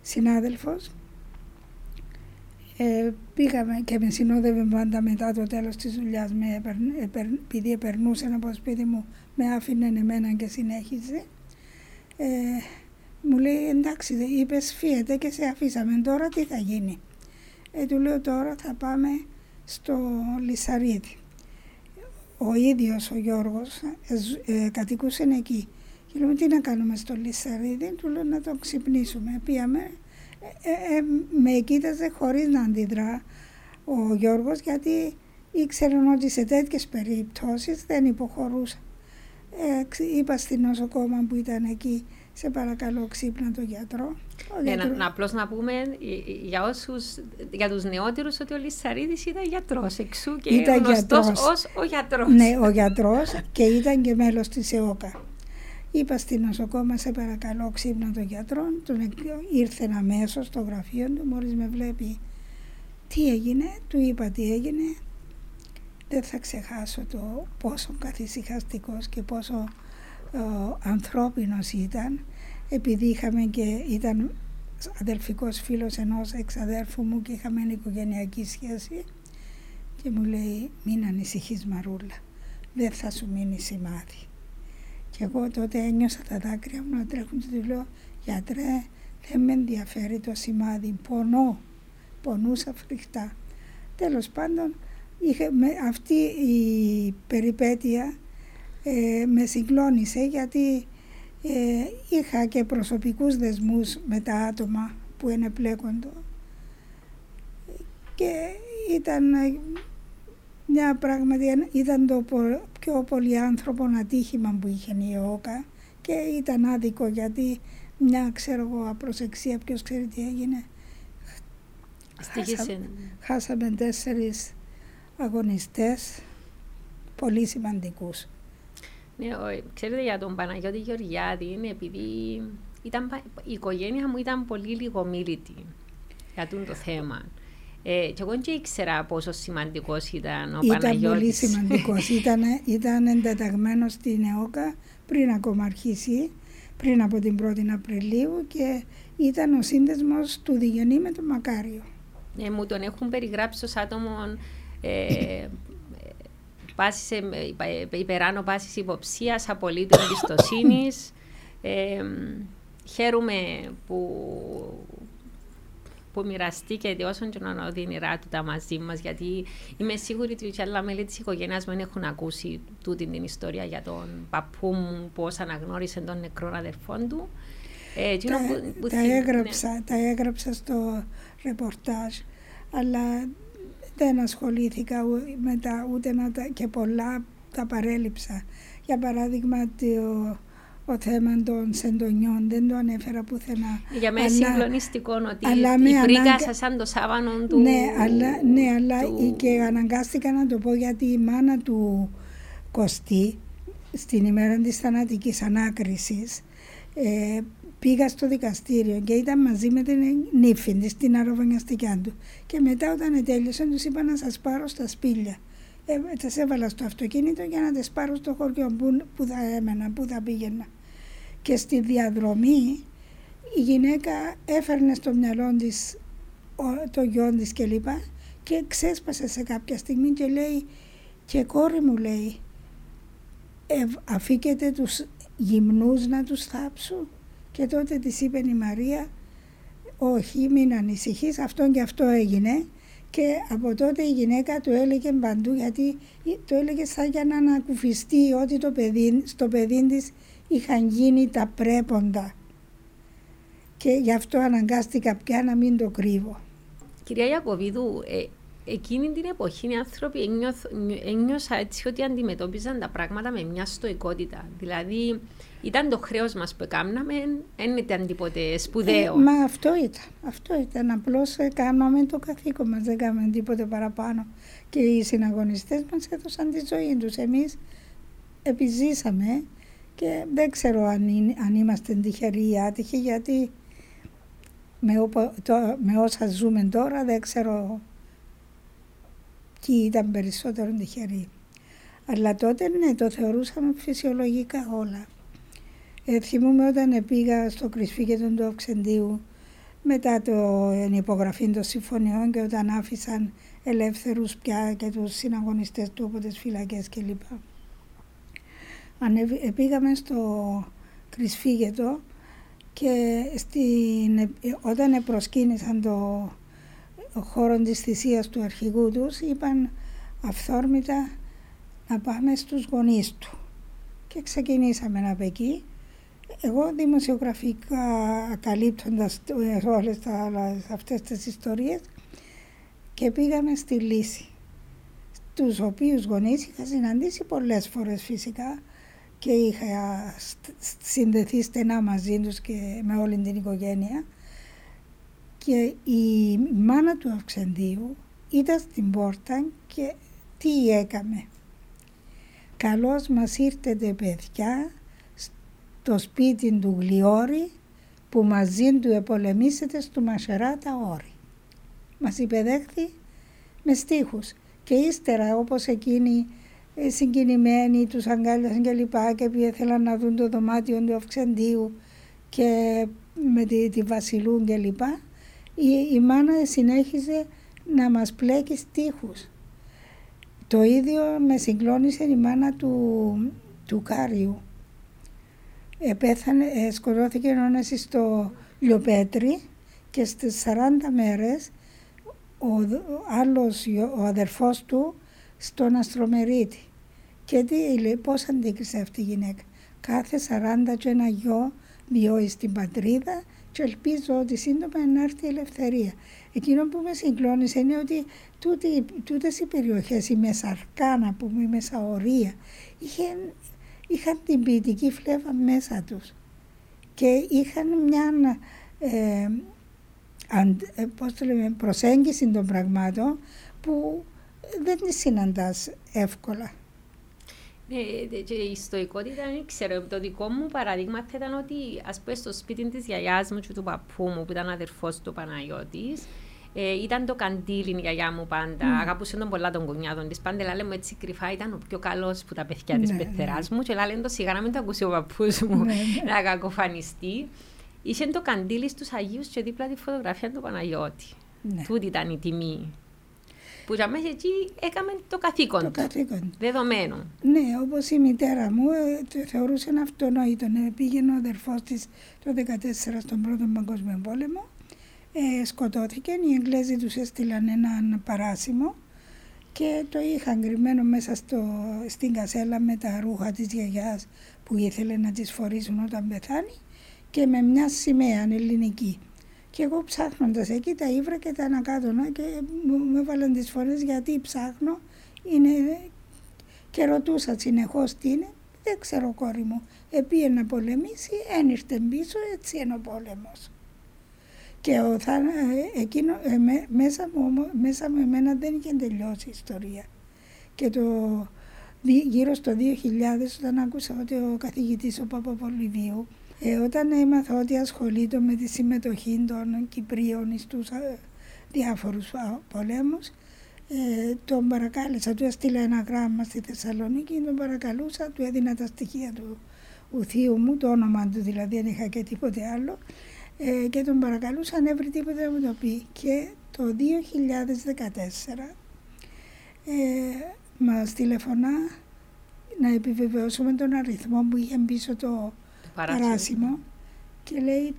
συνάδελφος, ε, πήγαμε και με συνόδευε πάντα μετά το τέλος της δουλειάς με, επειδή περνούσε από το σπίτι μου με άφηνε εμένα και συνέχιζε. Ε, μου λέει εντάξει είπες φύγετε και σε αφήσαμε τώρα τι θα γίνει; Ε, του λέω τώρα θα πάμε στο Λισαρίδι. Ο ίδιος ο Γιώργος ε, ε, κατοικούσε εκεί. Και λέμε τι να κάνουμε στο Λισαρίδι, του λέω να τον ξυπνήσουμε. Πήγαμε, ε, ε, με κοίταζε χωρίς να αντιδρά ο Γιώργος γιατί ήξεραν ότι σε τέτοιες περιπτώσεις δεν υποχωρούσα. Ε, είπα στην νοσοκόμα που ήταν εκεί, σε παρακαλώ ξύπνα το γιατρό. Ε, να, απλώς να πούμε για, όσους, για τους νεότερους ότι ο Λισαρίδης ήταν γιατρός εξού και ήταν γνωστός γιατρός. ως ο γιατρός. Ναι, ο γιατρός και ήταν και μέλος της ΕΟΚΑ. Είπα στην νοσοκόμα, σε παρακαλώ ξύπνα το γιατρό, τον ήρθε αμέσω στο γραφείο του, μόλις με βλέπει τι έγινε, του είπα τι έγινε, δεν θα ξεχάσω το πόσο καθησυχαστικός και πόσο ε, ανθρώπινος ήταν επειδή είχαμε και ήταν αδελφικός φίλος ενός εξαδέρφου μου και είχαμε οικογενειακή σχέση και μου λέει μην ανησυχείς Μαρούλα δεν θα σου μείνει σημάδι και εγώ τότε ένιωσα τα δάκρυα μου να τρέχουν και του λέω γιατρέ δεν με ενδιαφέρει το σημάδι πονώ πονούσα φρικτά τέλος πάντων είχε, με, αυτή η περιπέτεια ε, με συγκλώνησε γιατί ε, είχα και προσωπικούς δεσμούς με τα άτομα που είναι πλέκοντο. Και ήταν μια πράγματι ήταν το πιο πολύ άνθρωπο ατύχημα που είχε η ΟΚΑ και ήταν άδικο γιατί μια ξέρω εγώ απροσεξία ποιος ξέρει τι έγινε. Χάσαμε, χάσαμε τέσσερις αγωνιστές πολύ σημαντικούς. Ναι, ξέρετε για τον Παναγιώτη Γεωργιάδη είναι επειδή ήταν, η οικογένεια μου ήταν πολύ λιγομίλητη για το θέμα. Ε, και εγώ δεν ήξερα πόσο σημαντικός ήταν ο ήταν Παναγιώτης. Ήταν πολύ σημαντικός. ήταν, ήταν εντεταγμένο στην ΕΟΚΑ πριν ακόμα αρχίσει, πριν από την 1η Απριλίου και ήταν ο σύνδεσμος του Διγενή με τον Μακάριο. Ε, μου τον έχουν περιγράψει ως άτομο ε, πάσης, υπεράνω πάσης υποψίας, απολύτως εμπιστοσύνης. Ε, χαίρομαι που που μοιραστήκετε όσο και να οδυνηρά του τα μαζί μας, γιατί είμαι σίγουρη ότι και άλλα μέλη της οικογένειας μου έχουν ακούσει τούτη την ιστορία για τον παππού μου, πώ αναγνώρισε τον νεκρό αδερφό του. Ε, τα, που, που τα, έγραψα, ναι. τα έγραψα στο ρεπορτάζ, αλλά δεν ασχολήθηκα μετά ούτε να τα, και πολλά τα παρέλειψα. Για παράδειγμα, το, ο θέμα των σεντονιών δεν το ανέφερα πουθενά. Για μένα είναι συγκλονιστικό ότι αλλά η πρίκα ανάγκα... σαν το σάβανο του... Ναι, αλλά, ναι, αλλά του... και αναγκάστηκα να το πω γιατί η μάνα του Κωστή στην ημέρα της θανατικής ανάκρισης ε, πήγα στο δικαστήριο και ήταν μαζί με την νύφη της, την αρροβανιαστικιά του. Και μετά όταν τέλειωσε τους είπα να σας πάρω στα σπήλια. Ε, τις έβαλα στο αυτοκίνητο για να τις πάρω στο χωριό που, που θα έμενα, που θα πήγαινα. Και στη διαδρομή η γυναίκα έφερνε στο μυαλό της το γιο της κλπ. Και, και ξέσπασε σε κάποια στιγμή και λέει και κόρη μου λέει ε, αφήκετε τους γυμνούς να τους θάψουν; Και τότε της είπε η Μαρία όχι μην ανησυχείς αυτό και αυτό έγινε και από τότε η γυναίκα του έλεγε παντού γιατί το έλεγε σαν για να ανακουφιστεί ότι το παιδί, στο παιδί της είχαν γίνει τα πρέποντα και γι' αυτό αναγκάστηκα πια να μην το κρύβω. Κυρία Ιακωβίδου, ε, εκείνη την εποχή οι άνθρωποι ένιωσα έτσι ότι αντιμετώπιζαν τα πράγματα με μια στοικότητα. Δηλαδή ήταν το χρέος μας που έκαναμε, δεν ήταν τίποτε σπουδαίο. Ε, μα αυτό ήταν. Αυτό ήταν. Απλώς κάναμε το καθήκον μας, δεν κάναμε τίποτε παραπάνω. Και οι συναγωνιστές μας έδωσαν τη ζωή τους. Εμείς επιζήσαμε και δεν ξέρω αν, είναι, αν είμαστε τυχεροί ή άτυχοι, γιατί με, το, με όσα ζούμε τώρα δεν ξέρω ποιοι ήταν περισσότερο τυχεροί. Αλλά τότε ναι, το θεωρούσαμε φυσιολογικά όλα. Ε, θυμούμαι όταν πήγα στο κρυσφύγετο του Αυξεντίου μετά το υπογραφή των συμφωνιών και όταν άφησαν ελεύθερους πια και τους συναγωνιστές του από τις φυλακές κλπ. Πήγαμε στο Κρυσφύγετο και στην, όταν προσκύνησαν το χώρο της θυσίας του αρχηγού τους είπαν αυθόρμητα να πάμε στους γονείς του. Και ξεκινήσαμε από εκεί. Εγώ δημοσιογραφικά καλύπτοντας όλες αυτές τις ιστορίες και πήγαμε στη Λύση τους οποίους γονείς είχα συναντήσει πολλές φορές φυσικά και είχα συνδεθεί στενά μαζί τους και με όλη την οικογένεια και η μάνα του Αυξεντίου ήταν στην πόρτα και τι έκαμε. Καλώς μας ήρθετε παιδιά στο σπίτι του Γλιόρη που μαζί του επολεμήσετε στο Μασεράτα όρη. Μας υπεδέχθη με στίχους και ύστερα όπως εκείνη ε, συγκινημένοι, τους αγκάλιασαν και λοιπά και ήθελαν να δουν το δωμάτιο του Αυξεντίου και με τη, τη Βασιλούν και λοιπά. Η, η μάνα συνέχιζε να μας πλέκει στίχους. Το ίδιο με συγκλόνισε η μάνα του, του Κάριου. Επέθανε, ε, σκοτώθηκε ο στο Λιοπέτρι και στις 40 μέρες ο, άλλος, ο αδερφός του στον Αστρομερίτη. Και τι λέει, πώς αντίκρισε αυτή η γυναίκα. Κάθε 40 και ένα γιο βιώσει στην πατρίδα και ελπίζω ότι σύντομα να έρθει η ελευθερία. Εκείνο που με συγκλώνησε είναι ότι τούτε, τούτες οι περιοχές, η Μεσαρκάνα που η Μεσαωρία, είχαν, είχαν την ποιητική φλέβα μέσα τους και είχαν μια ε, ε πώς το λέμε, προσέγγιση των πραγμάτων που δεν τη συναντάς εύκολα. Ναι, και η στοικότητα δεν ξέρω. Το δικό μου παραδείγμα θα ήταν ότι ας πούμε στο σπίτι της γιαγιάς μου και του παππού μου που ήταν αδερφός του Παναγιώτης ε, ήταν το καντήλι η γιαγιά μου πάντα. Mm. Αγαπούσε τον πολλά τον κουνιάδων της. Πάντα λέει μου έτσι κρυφά ήταν ο πιο καλός που τα παιδιά ναι, τη πεθεράς ναι. μου. Και λέει το σιγά να μην το ακούσει ο παππούς μου ναι, ναι. να κακοφανιστεί. Είχε το καντήλι στους Αγίους και δίπλα τη φωτογραφία του Παναγιώτη. Ναι. Τούτη ήταν η τιμή που για μέσα εκεί έκαμε το καθήκον το καθήκον. Δεδομένο. Ναι, όπως η μητέρα μου ε, το θεωρούσε αυτονόητο. Ε, πήγαινε ο αδερφός της το 1914 στον Πρώτο Παγκόσμιο Πόλεμο ε, σκοτώθηκε. Οι Εγγλέζοι τους έστειλαν έναν παράσημο και το είχαν κρυμμένο μέσα στο, στην κασέλα με τα ρούχα της γιαγιάς που ήθελε να τις φορήσουν όταν πεθάνει και με μια σημαία ελληνική. Και εγώ ψάχνοντας εκεί τα ήβρα και τα ανακάτωνα και μου έβαλαν τις φορές γιατί ψάχνω είναι... και ρωτούσα συνεχώς τι είναι. Δεν ξέρω κόρη μου. Επίε να πολεμήσει, ένιρτε πίσω, έτσι είναι ο πόλεμος. Και ο, θα, ε, εκείνο, ε, μέσα, μου, μέσα μου εμένα δεν είχε τελειώσει η ιστορία. Και το, γύρω στο 2000 όταν άκουσα ότι ο καθηγητής ο Παπαπολιβίου ε, όταν έμαθα ότι ασχολείται με τη συμμετοχή των Κυπρίων στους ε, διάφορους πολέμους, ε, τον παρακάλεσα, του έστειλα ένα γράμμα στη Θεσσαλονίκη, τον παρακαλούσα, του έδινα τα στοιχεία του ουθίου μου, το όνομα του δηλαδή, δεν είχα και τίποτε άλλο, ε, και τον παρακαλούσα αν έβρει τίποτε να μου το πει. Και το 2014 ε, μας τηλεφωνά να επιβεβαιώσουμε τον αριθμό που είχε πίσω το παράσημο και λέει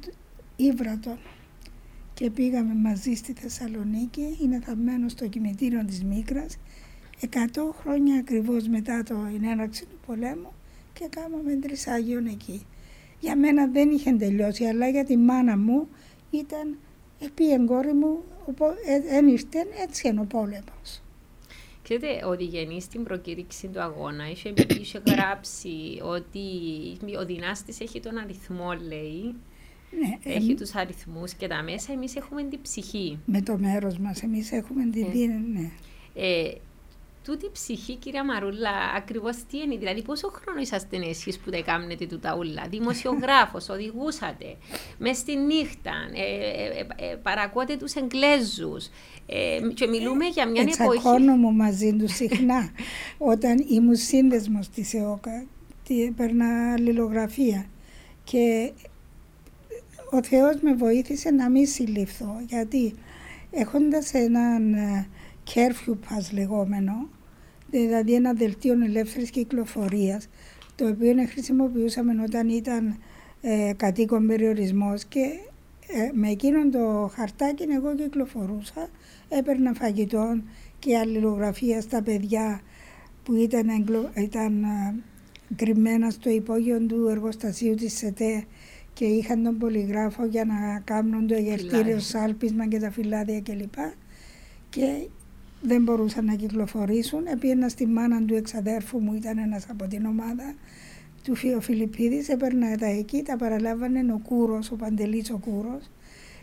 ήβρα τον. Και πήγαμε μαζί στη Θεσσαλονίκη, είναι θαμμένο στο κημητήριο της Μίκρας, 100 χρόνια ακριβώς μετά το έναρξη του πολέμου και κάναμε τρισάγιον εκεί. Για μένα δεν είχε τελειώσει, αλλά για τη μάνα μου ήταν επί εγκόρη μου, δεν ήρθε, έτσι είναι ο πόλεμος. Ξέρετε ότι γεννή στην προκήρυξη του αγώνα είχε, είχε γράψει ότι ο δυνάστης έχει τον αριθμό, λέει. Ναι, έχει ε, τους αριθμούς και τα μέσα εμείς έχουμε την ψυχή. Με το μέρος μας, εμείς έχουμε την ε. ναι. Ε, τούτη η ψυχή, κυρία Μαρούλα, ακριβώς τι είναι, δηλαδή πόσο χρόνο είσαστε εσείς που τα κάνετε τούτα ούλα, δημοσιογράφος, οδηγούσατε, μες στη νύχτα, ε, ε, ε, παρακότε τους Εγγλέζους και μιλούμε για μια εποχή... Εξακώνω μαζί τους συχνά, όταν ήμουν σύνδεσμος της ΕΟΚΑ, έπαιρνα αλληλογραφία και ο Θεός με βοήθησε να μην συλληφθώ, γιατί έχοντας έναν curfew pass λεγόμενο, δηλαδή ένα δελτίο ελεύθερης κυκλοφορίας, το οποίο χρησιμοποιούσαμε όταν ήταν ε, κατοίκον περιορισμός και ε, με εκείνον το χαρτάκι εγώ κυκλοφορούσα, έπαιρνα φαγητό και αλληλογραφία στα παιδιά που ήταν, ήταν ε, κρυμμένα στο υπόγειο του εργοστασίου της ΣΕΤΕ και είχαν τον πολυγράφο για να κάνουν το εγερτήριο σάλπισμα και τα φυλάδια κλπ. Και δεν μπορούσαν να κυκλοφορήσουν. Επίαινα στη μάνα του εξαδέρφου μου, ήταν ένας από την ομάδα του Φιλιππίδης, έπαιρνα τα εκεί, τα παραλάβανε ο Κούρος, ο Παντελής ο Κούρος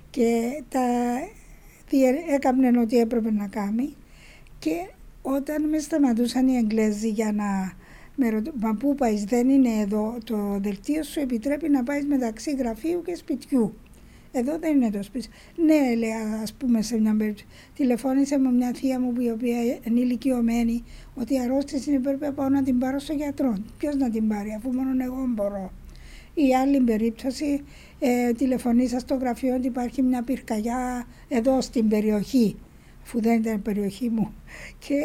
και τα έκαναν ό,τι έπρεπε να κάνει και όταν μες σταματούσαν οι Εγγλέζοι για να με ρωτώ, μα πού πάεις, δεν είναι εδώ, το δελτίο σου επιτρέπει να πάεις μεταξύ γραφείου και σπιτιού. Εδώ δεν είναι το σπίτι. Ναι, λέει, ας πούμε σε μια περίπτωση. Τηλεφώνησε με μια θεία μου, η οποία είναι ηλικιωμένη, ότι η αρρώστηση είναι πρέπει να πάω να την πάρω στο γιατρό. Ποιος να την πάρει, αφού μόνο εγώ μπορώ. Η άλλη περίπτωση, ε, τηλεφωνήσα στο γραφείο ότι υπάρχει μια πυρκαγιά εδώ στην περιοχή, αφού δεν ήταν η περιοχή μου. Και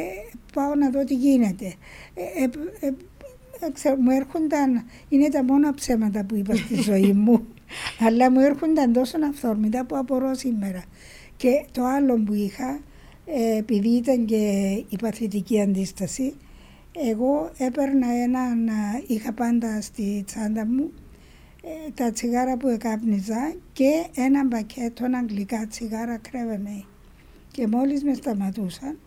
πάω να δω τι γίνεται. Ε, ε, ε μου έρχονταν, είναι τα μόνα ψέματα που είπα στη ζωή μου. Αλλά μου έρχονταν τόσο αυθόρμητα που απορώ σήμερα. Και το άλλο που είχα, ε, επειδή ήταν και η παθητική αντίσταση, εγώ έπαιρνα έναν, είχα πάντα στη τσάντα μου ε, τα τσιγάρα που εκάπνιζα και ένα μπακέτο αγγλικά τσιγάρα κρέβαινε. Και μόλις με σταματούσαν,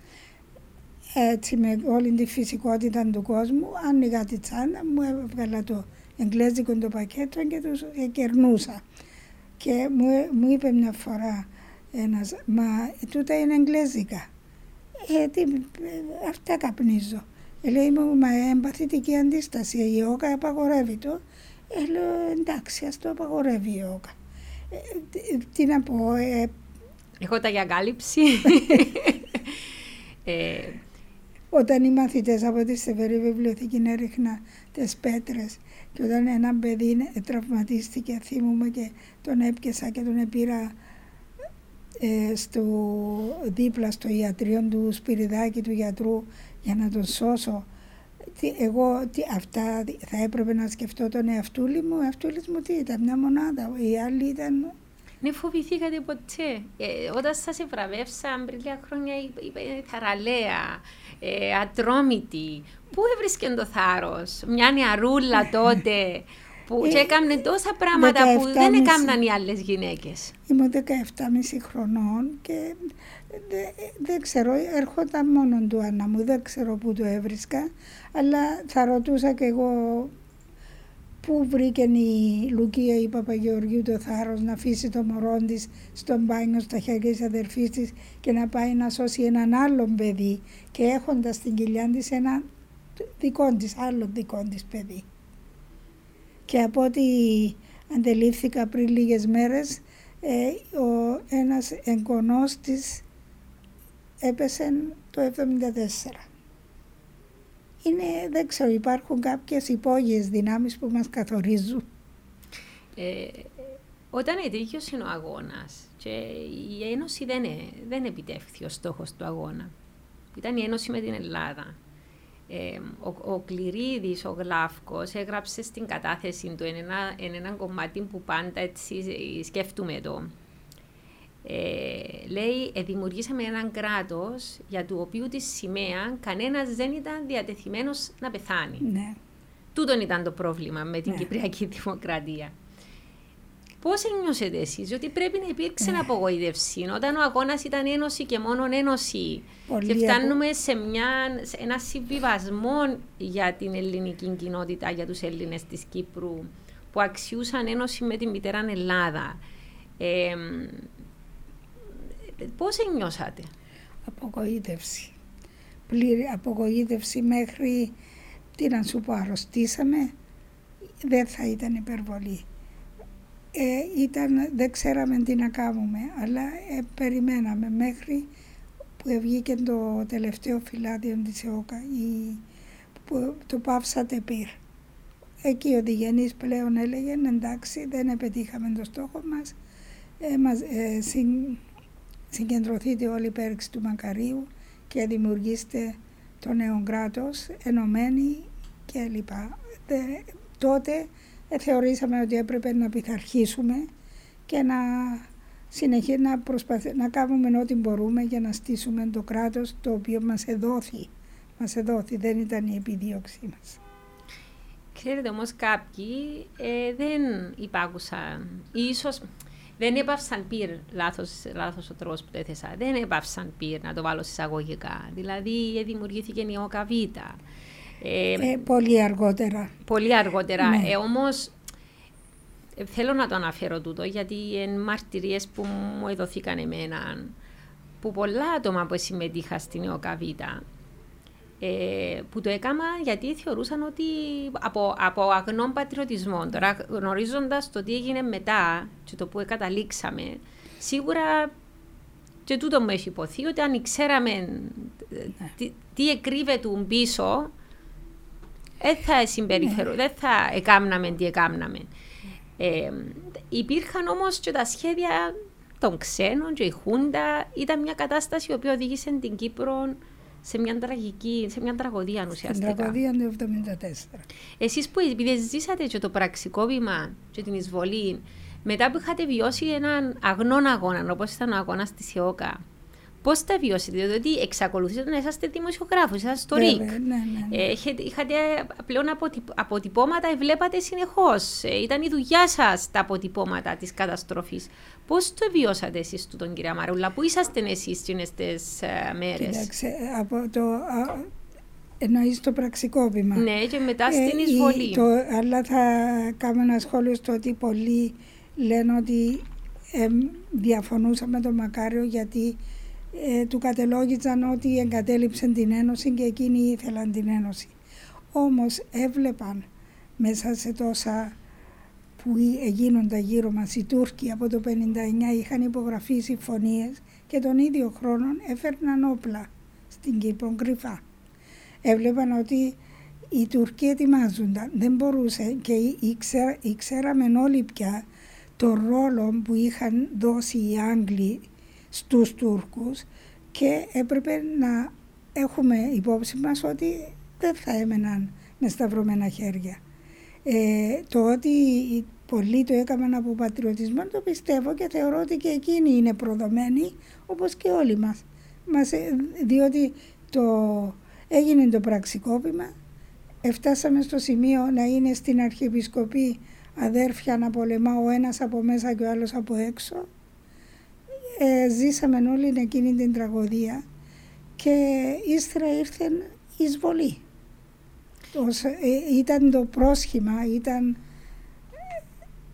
έτσι με όλη τη φυσικότητα του κόσμου, άνοιγα τη τσάντα μου, έβγαλα το εγγλέζικο το πακέτο και τους κερνούσα. Και μου, μου είπε μια φορά ένας, μα τούτα είναι εγγλέζικα. Ε, τι, αυτά καπνίζω. Ε, λέει μου, μα εμπαθητική αντίσταση, η ΟΚΑ απαγορεύει το. Ε, λέω, εντάξει, ας το απαγορεύει η ΟΚΑ. Ε, τι να πω, ε, Έχω τα για κάλυψη. ε, όταν οι μαθητές από τη Σεβερή Βιβλιοθήκη έριχνα τις πέτρες και όταν ένα παιδί τραυματίστηκε, θυμούμαι και τον έπιασα και τον επήρα ε, στο, δίπλα στο ιατρείο του Σπυριδάκη του γιατρού για να τον σώσω. Τι, εγώ τι, αυτά θα έπρεπε να σκεφτώ τον εαυτούλη μου. Ο εαυτούλης μου τι ήταν, μια μονάδα. Οι άλλοι ήταν Ναι, φοβηθήκατε ποτέ. Ε, όταν σας ευραβεύσαν πριν λίγα χρόνια, είπε θαραλέα, ε, ατρόμητη. Πού έβρισκε το θάρρος, μια νεαρούλα τότε που ε, και έκανε τόσα πράγματα που δεν έκαναν οι άλλες γυναίκες. Είμαι 17,5 χρονών και δεν ξέρω, έρχονταν μόνο του Άννα μου, δεν ξέρω πού το έβρισκα, αλλά θα ρωτούσα και εγώ πού βρήκε η Λουκία η Παπαγεωργίου το θάρρος να αφήσει το μωρό της στον μπάνιο στα χέρια της αδερφής της και να πάει να σώσει έναν άλλον παιδί και έχοντας στην κοιλιά της ένα δικό της, άλλο δικό της παιδί. Και από ό,τι αντελήφθηκα πριν λίγες μέρες, ε, ο ένας εγγονός της έπεσε το 1974 είναι, δεν ξέρω, υπάρχουν κάποιες υπόγειες δυνάμεις που μας καθορίζουν. Ε, όταν ετύχει ο αγώνας και η Ένωση δεν, δεν επιτεύχθη ο στόχος του αγώνα. Ήταν η Ένωση με την Ελλάδα. Ε, ο, ο Κληρίδης, ο Γλάφκος, έγραψε στην κατάθεση του ένα, ένα κομμάτι που πάντα έτσι σκέφτομαι το ε, λέει, ε, δημιουργήσαμε έναν κράτος για το οποίο τη σημαία κανένας δεν ήταν διατεθειμένος να πεθάνει. Ναι. Τούτον ήταν το πρόβλημα με την ναι. Κυπριακή Δημοκρατία. Πώς ένιωσετε εσείς ότι πρέπει να υπήρξε ναι. απογοήτευση όταν ο αγώνας ήταν ένωση και μόνο ένωση Πολύ και φτάνουμε σε, μια, σε ένα συμβιβασμό για την ελληνική κοινότητα, για τους Έλληνες της Κύπρου που αξιούσαν ένωση με την μητέρα Ελλάδα. Ε, Πώς νιώσατε; Απογοήτευση. Πλήρη απογοήτευση μέχρι, τι να σου πω, αρρωστήσαμε, δεν θα ήταν υπερβολή. Ε, ήταν, δεν ξέραμε τι να κάνουμε, αλλά ε, περιμέναμε μέχρι που βγήκε το τελευταίο φυλάδιο της ΕΟΚΑ, η, που το πάυσατε πυρ. Εκεί ο Διγενής πλέον έλεγε εντάξει δεν επιτύχαμε το στόχο μας, ε, μας ε, συγκεντρωθείτε όλοι υπέρ του Μακαρίου και δημιουργήστε το νέο κράτος ενωμένοι κλπ. τότε ε, θεωρήσαμε ότι έπρεπε να πειθαρχήσουμε και να συνεχίσουμε να, προσπαθ... να κάνουμε ό,τι μπορούμε για να στήσουμε το κράτος το οποίο μας εδόθη. Μας εδόθη, δεν ήταν η επιδίωξή μας. Ξέρετε όμως κάποιοι ε, δεν υπάκουσαν, ίσως δεν έπαυσαν πυρ, λάθος, λάθος ο τρόπος που το έθεσα, δεν έπαυσαν πυρ να το βάλω εισαγωγικά. Δηλαδή δημιουργήθηκε η ΟΚΑΒΙΤΑ. Ε, ε, πολύ αργότερα. Πολύ αργότερα. Ναι. Ε, όμως ε, θέλω να το αναφέρω τούτο γιατί είναι μαρτυρίες που μου εδωθήκαν εμένα που πολλά άτομα που συμμετείχαν στην ΟΚΑΒΙΤΑ ε, που το έκανα γιατί θεωρούσαν ότι από, από αγνών πατριωτισμό, τώρα γνωρίζοντας το τι έγινε μετά και το που καταλήξαμε, σίγουρα και τούτο μου έχει υποθεί ότι αν ξέραμε ναι. τι, τι εκρύβεται πίσω, δεν θα συμπεριφερού, ναι. δεν θα εκάμναμε τι εκάμναμε. Ε, υπήρχαν όμως και τα σχέδια των ξένων και η Χούντα ήταν μια κατάσταση η οποία οδήγησε την Κύπρο σε μια τραγική, σε μια τραγωδία ουσιαστικά. Στην τραγωδία του 1974. Εσείς που επειδή ζήσατε και το πραξικόπημα και την εισβολή, μετά που είχατε βιώσει έναν αγνόν αγώνα, όπως ήταν ο αγώνας της ΙΟΚΑ, Πώς τα βιώσετε, διότι εξακολουθείτε να είσαστε δημοσιογράφος, είσαστε στο ΡΙΚ. Ναι, ναι, ναι. Ε, είχατε πλέον αποτυπώματα, βλέπατε συνεχώς. Ε, ήταν η δουλειά σας τα αποτυπώματα της καταστροφής. Πώς το βιώσατε εσείς του τον κυρία Μαρούλα, πού είσαστε εσείς τις μέρες; Κοίταξε, από το. Εννοείς το πραξικόπημα. Ναι, και μετά στην ε, εισβολή. το, αλλά θα κάνω ένα σχόλιο στο ότι πολλοί λένε ότι ε, διαφωνούσαμε με τον Μακάριο γιατί ε, του κατελόγησαν ότι εγκατέλειψαν την Ένωση και εκείνοι ήθελαν την Ένωση. Όμως έβλεπαν μέσα σε τόσα που γίνονταν γύρω μας οι Τούρκοι από το 1959 είχαν υπογραφεί συμφωνίες και τον ίδιο χρόνο έφερναν όπλα στην Κύπρο κρυφά. Έβλεπαν ότι οι Τουρκοί ετοιμάζονταν, δεν μπορούσε και ήξεραμε όλοι πια το ρόλο που είχαν δώσει οι Άγγλοι στους Τούρκους και έπρεπε να έχουμε υπόψη μας ότι δεν θα έμεναν με σταυρωμένα χέρια. Ε, το ότι πολλοί το έκαναν από πατριωτισμό, το πιστεύω και θεωρώ ότι και εκείνοι είναι προδομένοι όπως και όλοι μας. μας ε, διότι το, έγινε το πραξικόπημα, Εφτάσαμε στο σημείο να είναι στην Αρχιεπισκοπή αδέρφια να πολεμά ο ένας από μέσα και ο άλλος από έξω. Ε, ζήσαμε όλη εκείνη την τραγωδία και ύστερα ήρθε η εισβολή. Ε, ήταν το πρόσχημα, ήταν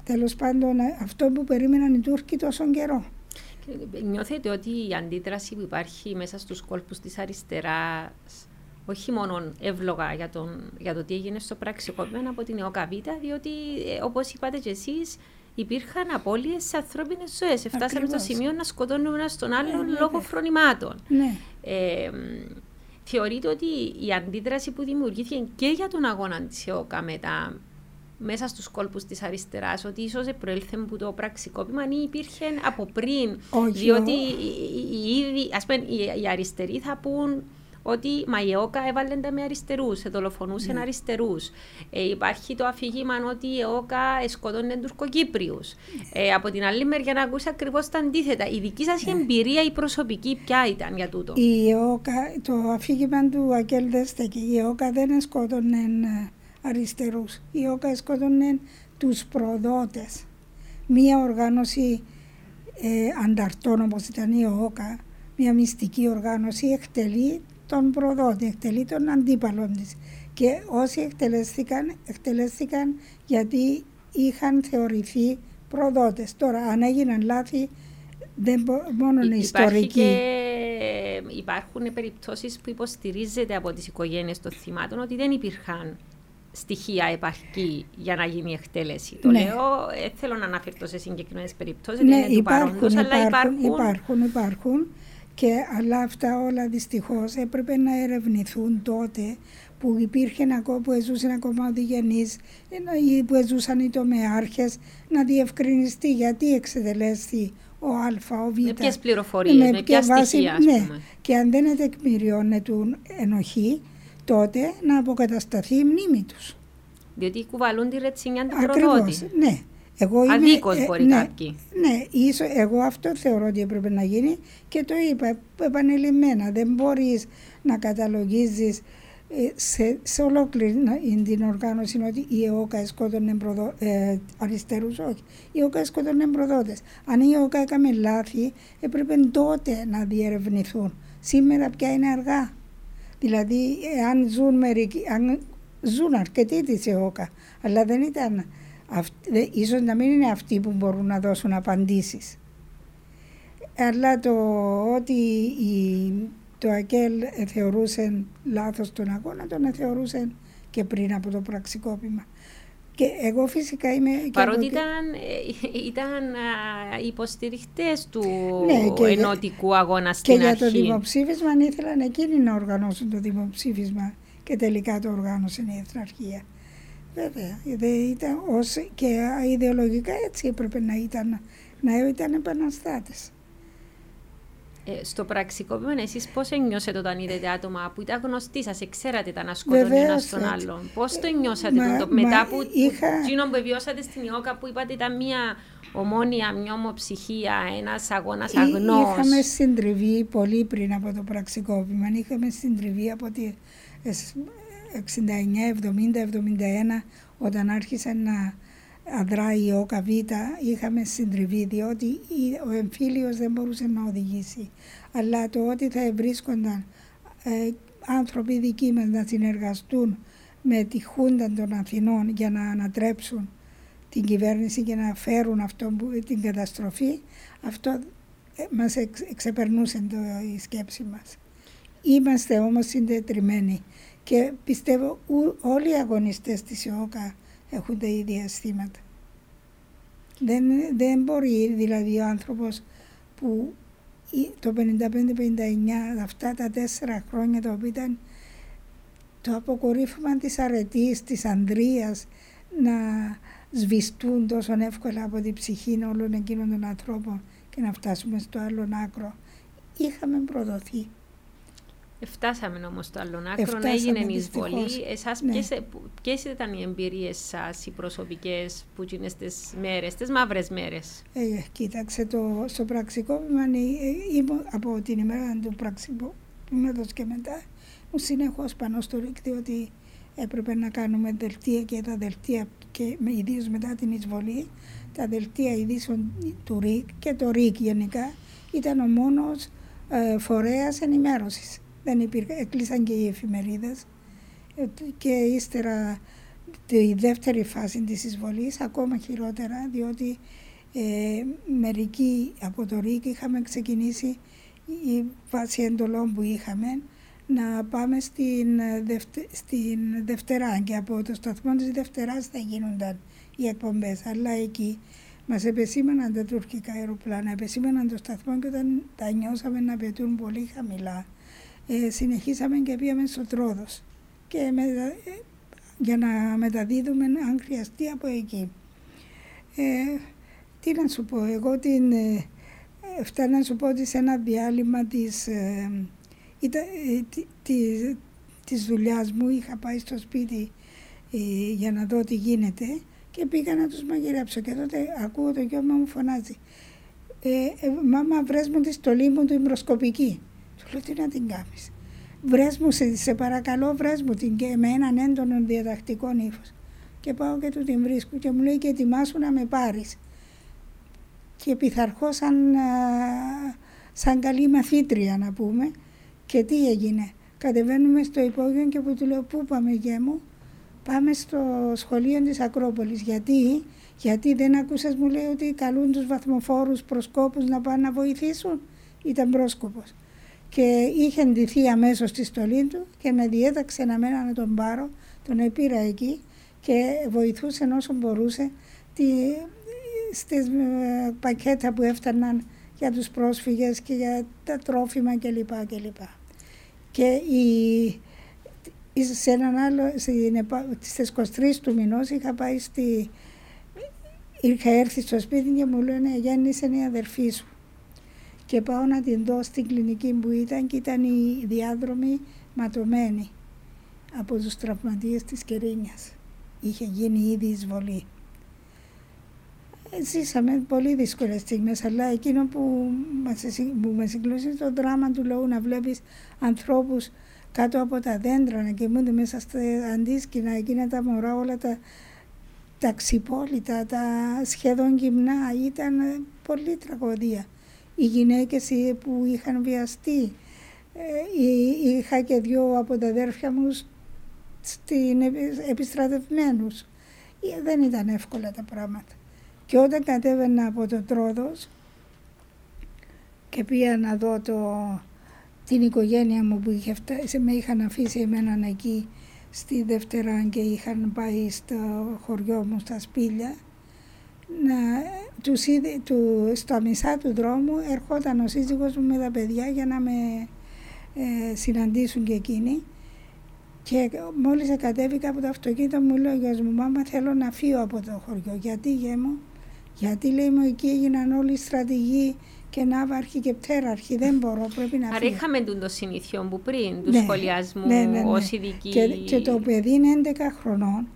τέλος πάντων αυτό που περίμεναν οι Τούρκοι τόσο καιρό. Νιώθετε ότι η αντίδραση που υπάρχει μέσα στους κόλπους της αριστεράς όχι μόνο εύλογα για, τον, για το τι έγινε στο πραξικόπημα από την ΕΟΚΑΒΙΤΑ, διότι ε, όπως είπατε και εσείς υπήρχαν απώλειες σε ανθρώπινες ζωές. Φτάσαμε στο σημείο να σκοτώνουμε ένας τον άλλον ε, λόγω φρονημάτων. Ναι. Ε, θεωρείτε ότι η αντίδραση που δημιουργήθηκε και για τον αγώνα της ΕΟΚΑ μετά μέσα στους κόλπους της αριστεράς ότι ίσως προέλθε από το πραξικόπημα ή υπήρχε από πριν Όχι, διότι οι, οι, ας πούμε, οι, οι αριστεροί θα πούν ότι μα η ΕΟΚΑ έβαλε τα με αριστερούς, δολοφονούσε ναι. αριστερούς. Ε, υπάρχει το αφήγημα ότι η ΕΟΚΑ σκοτώνε Τουρκοκύπριους. Ε, από την άλλη μεριά να ακούσει ακριβώς τα αντίθετα. Η δική σας ναι. εμπειρία, η προσωπική, ποια ήταν για τούτο; Η ΕΟΚΑ, το αφήγημα του Ακέλ Δέστεκη, η ΕΟΚΑ δεν σκότωνε ε, αριστερούς. Η ΕΟΚΑ σκότωνε τους προδότες. Μία οργάνωση ε, ανταρτών όπως ήταν η ΕΟΚΑ, μια μυστική οργάνωση εκτελεί τον προδότη, εκτελεί τον αντίπαλο της. Και όσοι εκτελέστηκαν, εκτελέστηκαν γιατί είχαν θεωρηθεί προδότες. Τώρα, αν έγιναν λάθη, δεν μόνο είναι ιστορική. Και υπάρχουν περιπτώσεις που υποστηρίζεται από τις οικογένειες των θυμάτων ότι δεν υπήρχαν στοιχεία επαρκή για να γίνει η εκτέλεση. Το ναι. λέω, ε, θέλω να αναφερθώ σε συγκεκριμένες περιπτώσεις. Ναι, υπάρχουν, υπάρχουν, αλλά υπάρχουν, υπάρχουν, υπάρχουν. Και, αλλά αυτά όλα δυστυχώς έπρεπε να ερευνηθούν τότε που υπήρχε ακόμα, που ζούσαν ακόμα οδηγενείς ή που ζούσαν οι τομεάρχες να διευκρινιστεί γιατί εξεδελέστη ο Α, ο Β. Με ποιες πληροφορίες, με, με ποια βάση, στοιχεία, ναι. Και αν δεν τεκμηριώνεται ενοχή, τότε να αποκατασταθεί η μνήμη τους. Διότι κουβαλούν τη ρετσινιά του προδότη. ναι. Εγώ είμαι, Αδίκως ε, μπορεί ναι, κάποιοι. Ναι, ίσο, εγώ αυτό θεωρώ ότι έπρεπε να γίνει και το είπα επανειλημμένα. Δεν μπορείς να καταλογίζεις ε, σε, σε ολόκληρη την οργάνωση ότι η ΕΟΚΑ σκότωνε προδο, ε, αριστερούς, όχι. Η ΕΟΚΑ σκότωνε προδότες. Αν η ΕΟΚΑ έκαμε λάθη, έπρεπε τότε να διερευνηθούν. Σήμερα πια είναι αργά. Δηλαδή, αν ζουν, μερικοί, αν ζουν αρκετοί της ΕΟΚΑ, αλλά δεν ήταν ίσως να μην είναι αυτοί που μπορούν να δώσουν απαντήσεις. Αλλά το ότι η, το ΑΚΕΛ θεωρούσε λάθος τον αγώνα, τον θεωρούσε και πριν από το πραξικόπημα. Και εγώ φυσικά είμαι... Παρότι ήταν, ε, ήταν υποστηριχτές του ναι, ενωτικού αγώνα στην και αρχή. Και για το δημοψήφισμα ήθελαν εκείνοι να οργανώσουν το δημοψήφισμα και τελικά το οργάνωσε η Εθναρχία. Βέβαια, ήταν ως και ιδεολογικά έτσι έπρεπε να ήταν, να ήταν επαναστάτες. Ε, στο πραξικόπημα, εσείς πώς νιώσατε όταν είδατε άτομα που ήταν γνωστοί σας, ξέρατε τα να σκοτώνει ένας τον άλλον; Πώς το νιώσατε μα, το, μετά που, είχα... που, βιώσατε στην Ιώκα που είπατε ήταν μια ομόνια, μια ομοψυχία, ένας αγώνας αγνός. Είχαμε συντριβεί πολύ πριν από το πραξικόπημα. Είχαμε συντριβεί από τη 69, 70, 71 όταν άρχισαν να αδράει η ΟΚΑΒ είχαμε συντριβεί διότι ο εμφύλιος δεν μπορούσε να οδηγήσει. Αλλά το ότι θα βρίσκονταν ε, άνθρωποι δικοί μας να συνεργαστούν με τη Χούντα των Αθηνών για να ανατρέψουν την κυβέρνηση και να φέρουν αυτό την καταστροφή, αυτό ε, μας εξεπερνούσε το, η σκέψη μας. Είμαστε όμως συντετριμένοι και πιστεύω όλοι οι αγωνιστές της ΙΟΚΑ έχουν τα ίδια αισθήματα. Δεν, δεν μπορεί δηλαδή ο άνθρωπος που το 55-59 αυτά τα τέσσερα χρόνια το οποίο ήταν το αποκορύφωμα της αρετής, της ανδρείας να σβηστούν τόσο εύκολα από την ψυχή όλων εκείνων των ανθρώπων και να φτάσουμε στο άλλο άκρο. Είχαμε προδοθεί. Φτάσαμε όμως στο άλλο άκρο, έγινε η εισβολή. Εσάς ναι. ποιες, ποιες, ήταν οι εμπειρίες σας, οι προσωπικές, που είναι στις μέρες, τις μαύρες μέρες; Ε, κοίταξε, το, στο πραξικόπημα, ε, από την ημέρα του πραξικόπηματος και μετά, μου συνεχώς πάνω στο ρίκτιο ότι έπρεπε να κάνουμε δελτία και τα δελτία, και ιδίως μετά την εισβολή, τα δελτία ειδήσεων του ΡΙΚ και το ΡΙΚ γενικά ήταν ο μόνος ε, φορέας ενημέρωσης δεν υπήρχε, έκλεισαν και οι εφημερίδες. Ε, και ύστερα τη δεύτερη φάση της εισβολής ακόμα χειρότερα διότι ε, μερικοί από το ΡΙΚ είχαμε ξεκινήσει η βάση εντολών που είχαμε να πάμε στην, ε, δευτε, στην Δευτερά και από το σταθμό της Δευτεράς θα γίνονταν οι εκπομπές αλλά εκεί μας επεσήμαναν τα τουρκικά αεροπλάνα, επεσήμαναν το σταθμό και όταν τα νιώσαμε να πετούν πολύ χαμηλά ε, συνεχίσαμε και πήγαμε στο Τρόδος και ε, για να μεταδίδουμε αν χρειαστεί από εκεί. Ε, τι να σου πω, εγώ την, ε, φτάνω να σου πω ότι σε ένα διάλειμμα της, ε, ήταν, τη, της δουλειάς μου είχα πάει στο σπίτι για να δω τι γίνεται και πήγα να τους μαγειρέψω. Και τότε ακούω το γιο μου φωνάζει ε, «Μάμα βρες μου τη στολή μου του ημροσκοπική» λέω τι να την κάνεις. Βρες μου, σε, σε παρακαλώ βρες μου την και με έναν έντονο διατακτικό ύφο. Και πάω και του την βρίσκω και μου λέει και ετοιμάσου να με πάρεις. Και πειθαρχώ σαν, σαν καλή μαθήτρια να πούμε. Και τι έγινε. Κατεβαίνουμε στο υπόγειο και που του λέω πού πάμε γέ μου; Πάμε στο σχολείο της Ακρόπολης. Γιατί, γιατί δεν ακούσες μου λέει ότι καλούν τους βαθμοφόρους προσκόπους να πάνε να βοηθήσουν; Ήταν πρόσκοπος και είχε ντυθεί αμέσως στη στολή του και με διέταξε να μένα να τον πάρω. Τον πήρα εκεί και βοηθούσε όσο μπορούσε τη, στις ε, πακέτα που έφταναν για τους πρόσφυγες και για τα τρόφιμα κλπ. κλπ. Και η, σε έναν άλλο, στις 23 του μηνός είχα πάει στη, είχα έρθει στο σπίτι και μου λένε γέννησε η αδερφή σου και πάω να την δω στην κλινική που ήταν και ήταν η διάδρομη ματωμένη από τους τραυματίες της Κερίνιας. Είχε γίνει ήδη εισβολή. Ζήσαμε πολύ δύσκολες στιγμές, αλλά εκείνο που μας, που με συγκλώσει το δράμα του λόγου να βλέπεις ανθρώπους κάτω από τα δέντρα να κοιμούνται μέσα στα αντίσκηνα, εκείνα τα μωρά, όλα τα, τα ξυπόλυτα, τα σχεδόν γυμνά, ήταν πολύ τραγωδία οι γυναίκες που είχαν βιαστεί. Ε, είχα και δυο από τα αδέρφια μου στην επιστρατευμένους. Ε, δεν ήταν εύκολα τα πράγματα. Και όταν κατέβαινα από το Τρόδος και πήγα να δω το, την οικογένεια μου που είχε φτάσει, με είχαν αφήσει εμένα εκεί στη Δευτέρα και είχαν πάει στο χωριό μου στα σπήλια, να, τους είδε, του, στα μισά του δρόμου ερχόταν ο σύζυγός μου με τα παιδιά για να με ε, συναντήσουν και εκείνοι και μόλις κατέβηκα από το αυτοκίνητο μου λέει ο γιος μου «Μάμα θέλω να φύγω από το χωριό». «Γιατί γέ μου» γιατί λέει μου εκεί έγιναν όλοι οι στρατηγοί και ναύαρχοι και πτέραρχοι. Δεν μπορώ, πρέπει να φύγω. Άρα είχαμε το συνήθιο που πριν, του ναι, σχολιασμού ναι, ναι, ναι. ως ειδική. Και, και το παιδί είναι 11 χρονών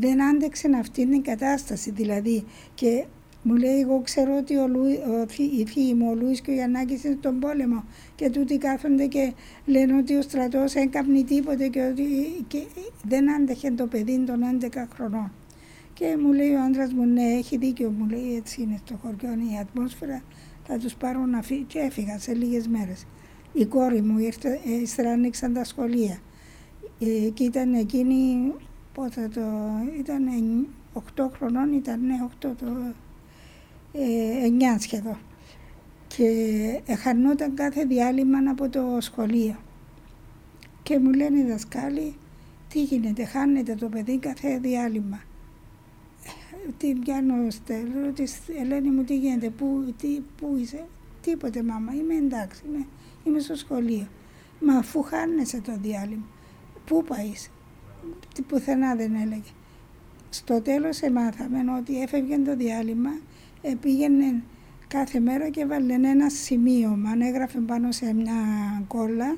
δεν άντεξε αυτή την κατάσταση δηλαδή και μου λέει εγώ ξέρω ότι ο Λου, ο, η θεία μου, ο Λούις και ο Γιαννάκης είναι στον πόλεμο και τούτοι κάθονται και λένε ότι ο στρατός έκαπνει τίποτε και ότι και δεν άντεχε το παιδί των 11 χρονών. Και μου λέει ο άντρας μου ναι έχει δίκιο μου λέει έτσι είναι στο χωριό η ατμόσφαιρα θα τους πάρω να φύγει και έφυγα σε λίγες μέρες. Η κόρη μου ήρθε, ύστερα άνοιξαν τα σχολεία ε, και ήταν εκείνη πότε το ήταν 8 χρονών, ήταν ναι, 8 το ε, 9 σχεδόν. Και εχανόταν κάθε διάλειμμα από το σχολείο. Και μου λένε οι δασκάλοι, τι γίνεται, χάνεται το παιδί κάθε διάλειμμα. Τι πιάνω στέλνω, τη Ελένη μου τι γίνεται, πού, τι, πού είσαι, τίποτε μάμα, είμαι εντάξει, είμαι, είμαι στο σχολείο. Μα αφού χάνεσαι το διάλειμμα, πού πάει, πουθενά δεν έλεγε. Στο τέλος εμάθαμε ότι έφευγε το διάλειμμα, πήγαινε κάθε μέρα και έβαλε ένα σημείωμα, έγραφε πάνω σε μια κόλλα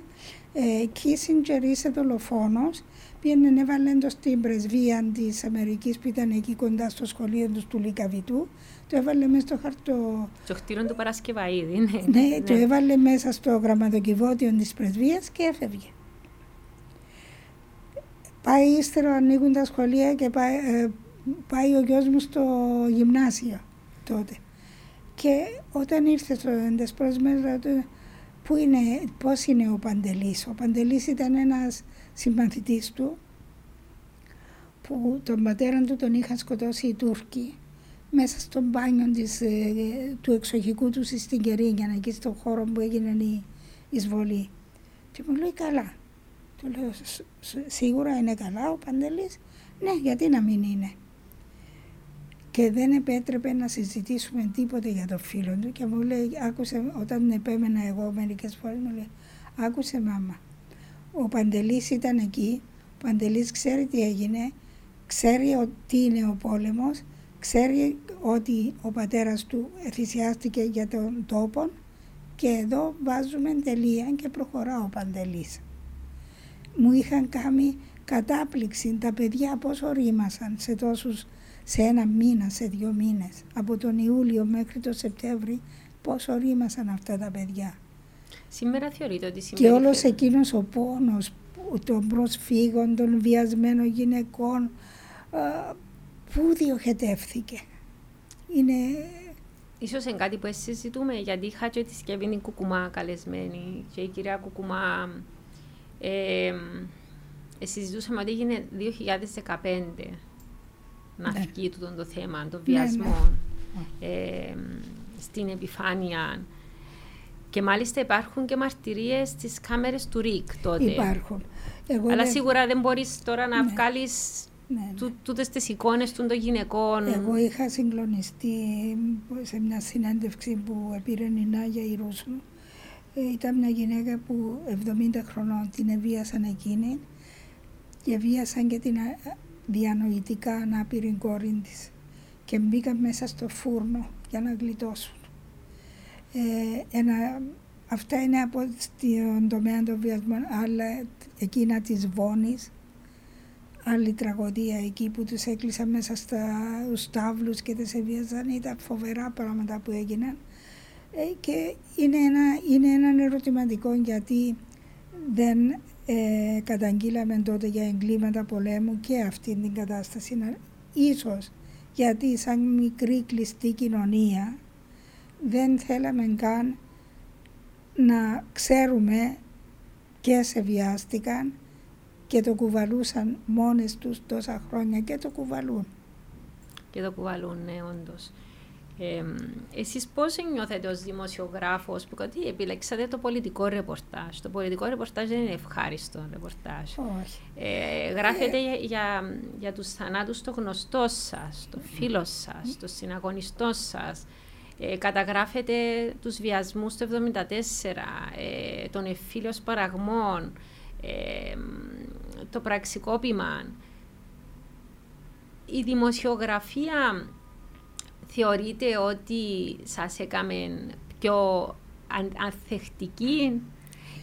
ε, Κίσιντζερ είσαι δολοφόνος πήγαινε έβαλε το στην πρεσβεία της Αμερικής που ήταν εκεί κοντά στο σχολείο τους του Λικαβητού. Το έβαλε μέσα στο χαρτό. Στο χτίριο του Παρασκευαίδη, ναι. Ναι, ναι. το έβαλε μέσα στο γραμματοκιβώτιο της πρεσβείας και έφευγε. Πάει ύστερα, ανοίγουν τα σχολεία και πάει, ε, πάει ο γιος μου στο γυμνάσιο τότε. Και όταν ήρθε στο εντεσπρόσμες, πού είναι, πώς είναι ο Παντελής; Ο Παντελής ήταν ένας συμπαθητής του που τον πατέρα του τον είχαν σκοτώσει οι Τούρκοι μέσα στο μπάνιο της, ε, του εξοχικού τους στην Κερίνια, εκεί στον χώρο που έγινε η εισβολή. Και μου λέει καλά. Του λέω σίγουρα είναι καλά ο Παντελής. Ναι, γιατί να μην είναι. Και δεν επέτρεπε να συζητήσουμε τίποτε για το φίλο του και μου λέει, άκουσε, όταν επέμενα εγώ μερικές φορές μου λέει, άκουσε μάμα, ο Παντελής ήταν εκεί, ο Παντελής ξέρει τι έγινε, ξέρει ότι είναι ο πόλεμος, ξέρει ότι ο πατέρας του θυσιάστηκε για τον τόπο και εδώ βάζουμε τελεία και προχωρά ο Παντελής. Μου είχαν κάνει κατάπληξη τα παιδιά πόσο ρήμασαν σε τόσους, σε ένα μήνα, σε δύο μήνες. Από τον Ιούλιο μέχρι τον Σεπτέμβρη πόσο ρήμασαν αυτά τα παιδιά. Σήμερα θεωρείτε ότι Και όλος εκείνος ο πόνος των προσφύγων, των βιασμένων γυναικών, πού διοχετεύθηκε. Είναι... Ίσως είναι κάτι που συζητούμε, γιατί είχα και τη Σκευίνη Κουκουμά καλεσμένη και η κυρία Κουκουμά ε, συζητούσαμε ότι έγινε 2015 να ναι. φύγει το θέμα, το βιασμό ναι, ναι. Ε, στην επιφάνεια και μάλιστα υπάρχουν και μαρτυρίες στις κάμερες του ΡΙΚ τότε. Υπάρχουν. Εγώ Αλλά σίγουρα δεν μπορείς τώρα να ναι. βγάλεις ναι, ναι. τούτες τις εικόνες των γυναικών. Εγώ είχα συγκλονιστεί σε μια συνέντευξη που πήρε η Νάγια η Ρούσου. Ε, ήταν μια γυναίκα που 70 χρονών την εβίασαν εκείνη και βίασαν και την διανοητικά ανάπηρη κόρη της. Και μπήκαν μέσα στο φούρνο για να γλιτώσουν. Ε, ένα, αυτά είναι από τον τομέα των βιασμών, αλλά εκείνα της Βόνης, άλλη τραγωδία εκεί που τους έκλεισαν μέσα στα στάβλους και τις εβίαζαν, ήταν φοβερά πράγματα που έγιναν. Ε, και είναι ένα, είναι ένα ερωτηματικό γιατί δεν ε, καταγγείλαμε τότε για εγκλήματα πολέμου και αυτή την κατάσταση. Ίσως γιατί σαν μικρή κλειστή κοινωνία δεν θέλαμε καν να ξέρουμε και σε βιάστηκαν και το κουβαλούσαν μόνες τους τόσα χρόνια και το κουβαλούν. Και το κουβαλούν, ναι, όντως. Ε, εσείς πώς νιώθετε ως δημοσιογράφος που κάτι επιλέξατε το πολιτικό ρεπορτάζ; Το πολιτικό ρεπορτάζ δεν είναι ευχάριστο ρεπορτάζ. Όχι. Ε, γράφετε για, για, για τους θανάτους των γνωστών σας, των φίλων σας, των συναγωνιστών σας. Ε, καταγράφεται τους βιασμούς του 1974, ε, των εφήλιος παραγμών, ε, το πραξικόπημα. Η δημοσιογραφία θεωρείτε ότι σας έκαμε πιο ανθεκτική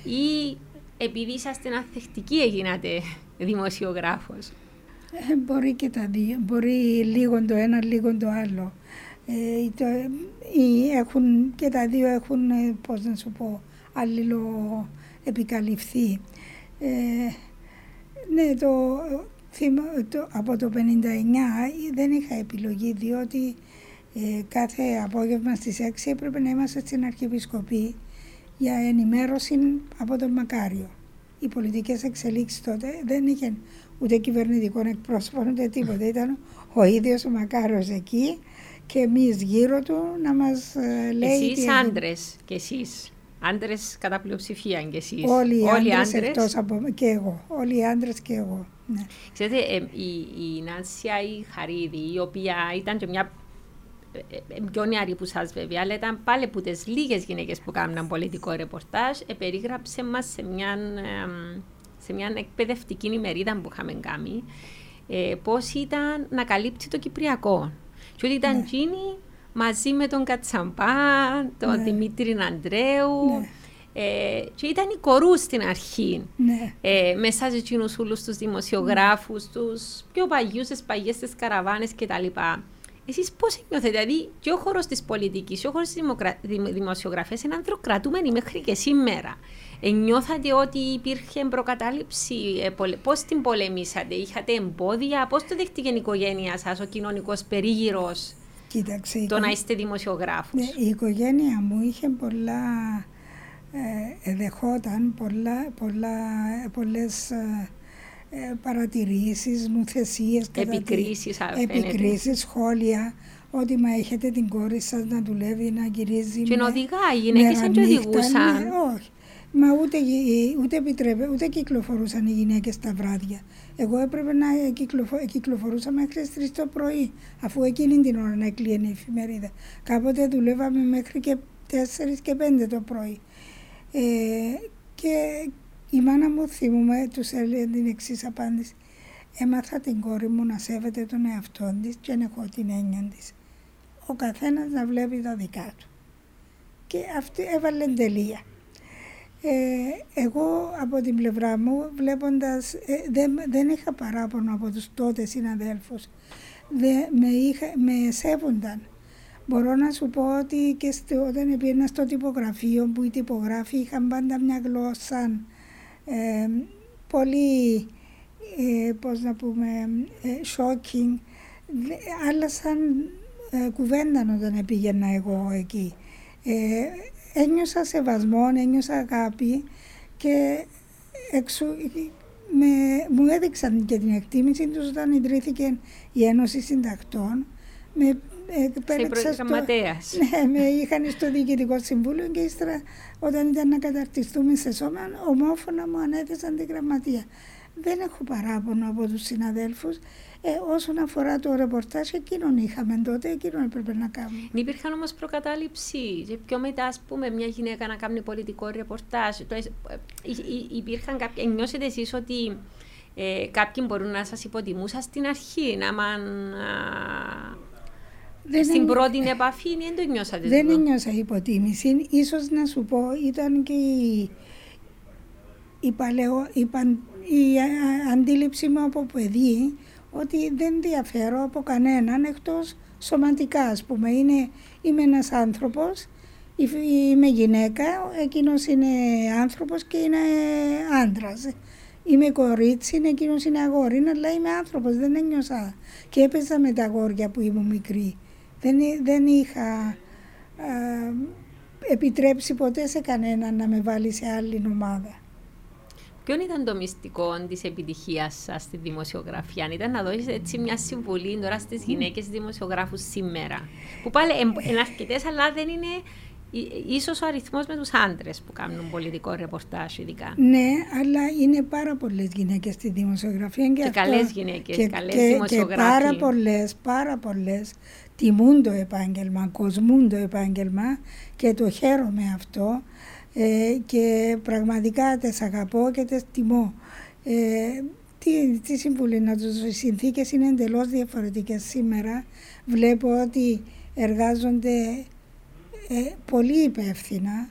ή επειδή είσαστε ανθεκτικοί έγινατε δημοσιογράφος; Ε, μπορεί και τα δύο. Μπορεί λίγο το ένα, λίγο το άλλο. Ε, το, έχουν, και τα δύο έχουν, ε, πώς να σου πω, αλληλο επικαλυφθεί. Ε, ναι, το, το, από το 59 δεν είχα επιλογή διότι ε, κάθε απόγευμα στις 6 έπρεπε να είμαστε στην Αρχιεπισκοπή για ενημέρωση από τον Μακάριο. Οι πολιτικές εξελίξεις τότε δεν είχαν ούτε κυβερνητικό εκπρόσωπο ούτε τίποτα. Ήταν ο ίδιος ο Μακάριος εκεί και εμείς γύρω του να μας ε, λέει... Εσείς άντρες και εσείς. Άντρες κατά πλειοψηφία και εσείς. Όλοι οι άντρες εκτός από και εγώ. Όλοι οι άντρες και εγώ. Ναι. Ξέρετε, ε, η, η Νάνσια η Χαρίδη, η οποία ήταν και μια ε, ε, πιο νεαρή που σας βέβαια, αλλά ήταν πάλι από τις λίγες γυναίκες που κάνουν πολιτικό ρεπορτάζ, περίγραψε μας σε μια, σε μια εκπαιδευτική ημερίδα που είχαμε κάνει, ε, πώς ήταν να καλύπτει το Κυπριακό. Και ότι ήταν ναι. εκείνη μαζί με τον Κατσαμπά, τον ναι. Δημήτρη Αντρέου. Ναι. Ε, και ήταν η κορούς στην αρχή. Ναι. Ε, μέσα σε εκείνους όλους τους δημοσιογράφους, τους πιο παλιούς, τις παλιές τις καραβάνες κτλ. Εσείς πώς νιώθετε, δηλαδή και ο χώρος της πολιτικής και ο χώρος της δημοκρα... δημοσιογραφίας είναι ανθρωκρατούμενοι μέχρι και σήμερα. Ε, νιώθατε ότι υπήρχε προκατάληψη, ε, πολε... πώς την πολεμήσατε, είχατε εμπόδια, πώς το δέχτηκε η οικογένεια σας, ο κοινωνικός περίγυρος, Κοίταξε, το να είστε δημοσιογράφους. Ναι, η οικογένεια μου είχε πολλά, ε, δεχόταν πολλά, πολλά, πολλές ε, ε, παρατηρήσεις, νουθεσίες, επικρίσεις, επικρίσεις σχόλια, ότι μα έχετε την κόρη σας να δουλεύει, να γυρίζει. Και να οδηγάει, οι γυναίκε δεν οδηγούσαν. Ναι, όχι. Μα ούτε, ούτε, επιτρέπε, ούτε κυκλοφορούσαν οι γυναίκες τα βράδια. Εγώ έπρεπε να κυκλοφο, κυκλοφορούσα μέχρι τι 3 το πρωί, αφού εκείνη την ώρα να έκλεινε η εφημερίδα. Κάποτε δουλεύαμε μέχρι και 4 και 5 το πρωί. Ε, και η μάνα μου θυμούμε, τους έλεγε την εξής απάντηση. Έμαθα την κόρη μου να σέβεται τον εαυτό της και να έχω την έννοια της. Ο καθένας να βλέπει τα δικά του. Και αυτή έβαλε τελεία. Ε, εγώ από την πλευρά μου βλέποντας, ε, δεν, δεν είχα παράπονο από τους τότε συναδέλφους. με, είχα, με σέβονταν. Μπορώ να σου πω ότι και στο, όταν πήγαινα στο τυπογραφείο που οι τυπογράφοι είχαν πάντα μια γλώσσα ε, πολύ, ε, πώς να πούμε, ε, shocking. Άλλασαν ε, κουβέντα όταν πήγαινα εγώ εκεί. Ε, ένιωσα σεβασμό, ένιωσα αγάπη και εξου, με, μου έδειξαν και την εκτίμηση τους όταν ιδρύθηκε η Ένωση Συντακτών. Με επέλεξα στο, ναι, με είχαν στο Διοικητικό Συμβούλιο και ύστερα όταν ήταν να καταρτιστούμε σε σώμα ομόφωνα μου ανέθεσαν τη γραμματεία. Δεν έχω παράπονο από τους συναδέλφους. Ε, όσον αφορά το ρεπορτάζ, εκείνον είχαμε τότε, εκείνον έπρεπε να κάνουμε. Υπήρχαν όμως προκατάληψη. Και πιο μετά, ας πούμε, μια γυναίκα να κάνει πολιτικό ρεπορτάζ. Το, ε, ε, υπήρχαν κάποια. Νιώσετε εσείς ότι ε, κάποιοι μπορούν να σας υποτιμούσαν στην αρχή, να μαν. Δεν στην πρώτη επαφή δεν το νιώσατε. Δεν νιώσα υποτίμηση. Ίσως να σου πω ήταν και η, η, παλαιό, η, η αντίληψη μου από παιδί ότι δεν διαφέρω από κανέναν εκτός σωματικά ας πούμε. Είναι, είμαι ένας άνθρωπος, είμαι γυναίκα, εκείνος είναι άνθρωπος και είναι άντρας. Είμαι κορίτσι, εκείνος είναι αγόρι, αλλά είμαι άνθρωπος, δεν ένιωσα. Και έπαιζα με τα αγόρια που ήμουν μικρή. Δεν, δεν είχα επιτρέψει ποτέ σε κανέναν να με βάλει σε άλλη ομάδα. Ποιο ήταν το μυστικό της επιτυχίας σας στη δημοσιογραφία, ήταν να δώσετε έτσι μια συμβουλή τώρα στις γυναίκες δημοσιογράφους σήμερα. Που πάλι είναι αρκετές, αλλά δεν είναι ίσως ο αριθμός με τους άντρες που κάνουν πολιτικό ρεπορτάζ, ειδικά. Ναι, αλλά είναι πάρα πολλές γυναίκες στη δημοσιογραφία. Και, και καλές γυναίκες, καλές δημοσιογράφοι. Και πάρα πολλές, πάρα πολλές τιμούν το επάγγελμα, κοσμούν το επάγγελμα και το χαίρομαι αυτό ε, και πραγματικά τις αγαπώ και τις τιμώ. Ε, τι, τι συμβουλή να τους οι συνθήκες είναι εντελώς διαφορετικές σήμερα. Βλέπω ότι εργάζονται ε, πολύ υπεύθυνα.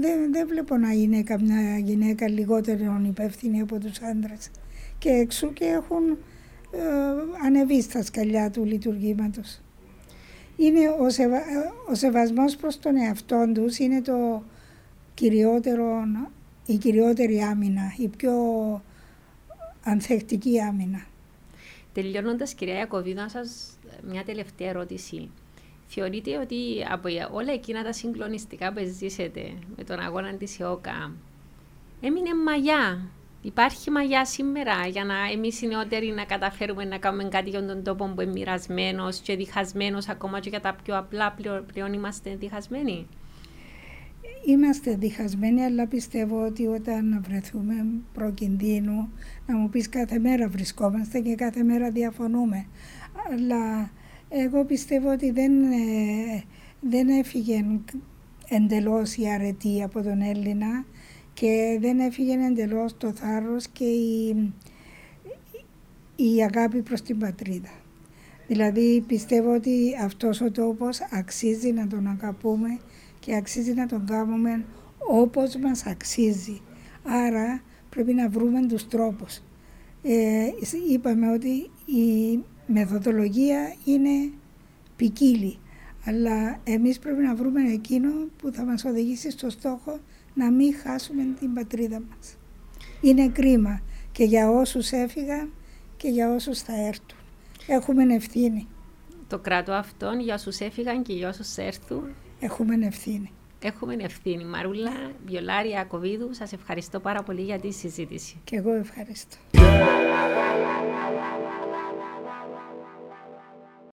Δεν, δεν βλέπω να είναι καμιά γυναίκα λιγότερο υπεύθυνη από τους άντρες. Και εξού και έχουν ε, ανεβεί στα σκαλιά του λειτουργήματος. Είναι ο, σεβα, ο σεβασμός προς τον εαυτό τους είναι το κυριότερο, η κυριότερη άμυνα, η πιο ανθεκτική άμυνα. Τελειώνοντας κυρία Ιακωβίδα, σας μια τελευταία ερώτηση. Θεωρείτε ότι από όλα εκείνα τα συγκλονιστικά που ζήσετε με τον αγώνα της ΕΟΚΑ έμεινε μαγιά. Υπάρχει μαγιά σήμερα για να εμείς οι νεότεροι να καταφέρουμε να κάνουμε κάτι για τον τόπο που είναι μοιρασμένος και διχασμένος, ακόμα και για τα πιο απλά πλέον είμαστε διχασμένοι; Είμαστε διχασμένοι, αλλά πιστεύω ότι όταν βρεθούμε προκινδύνου, να μου πεις κάθε μέρα βρισκόμαστε και κάθε μέρα διαφωνούμε. Αλλά εγώ πιστεύω ότι δεν, ε, δεν έφυγε εντελώς η αρετή από τον Έλληνα και δεν έφυγε εντελώς το θάρρος και η, η αγάπη προς την πατρίδα. Δηλαδή πιστεύω ότι αυτός ο τόπος αξίζει να τον αγαπούμε και αξίζει να τον κάνουμε όπως μας αξίζει. Άρα πρέπει να βρούμε τους τρόπους. Ε, είπαμε ότι η μεθοδολογία είναι ποικίλη, αλλά εμείς πρέπει να βρούμε εκείνο που θα μας οδηγήσει στο στόχο να μην χάσουμε την πατρίδα μας. Είναι κρίμα και για όσους έφυγαν και για όσους θα έρθουν. Έχουμε ευθύνη. Το κράτο αυτόν για όσους έφυγαν και για όσους έρθουν. Έχουμε ευθύνη. Έχουμε ευθύνη. Μαρούλα, Βιολάρια, Κοβίδου, σας ευχαριστώ πάρα πολύ για τη συζήτηση. Και εγώ ευχαριστώ.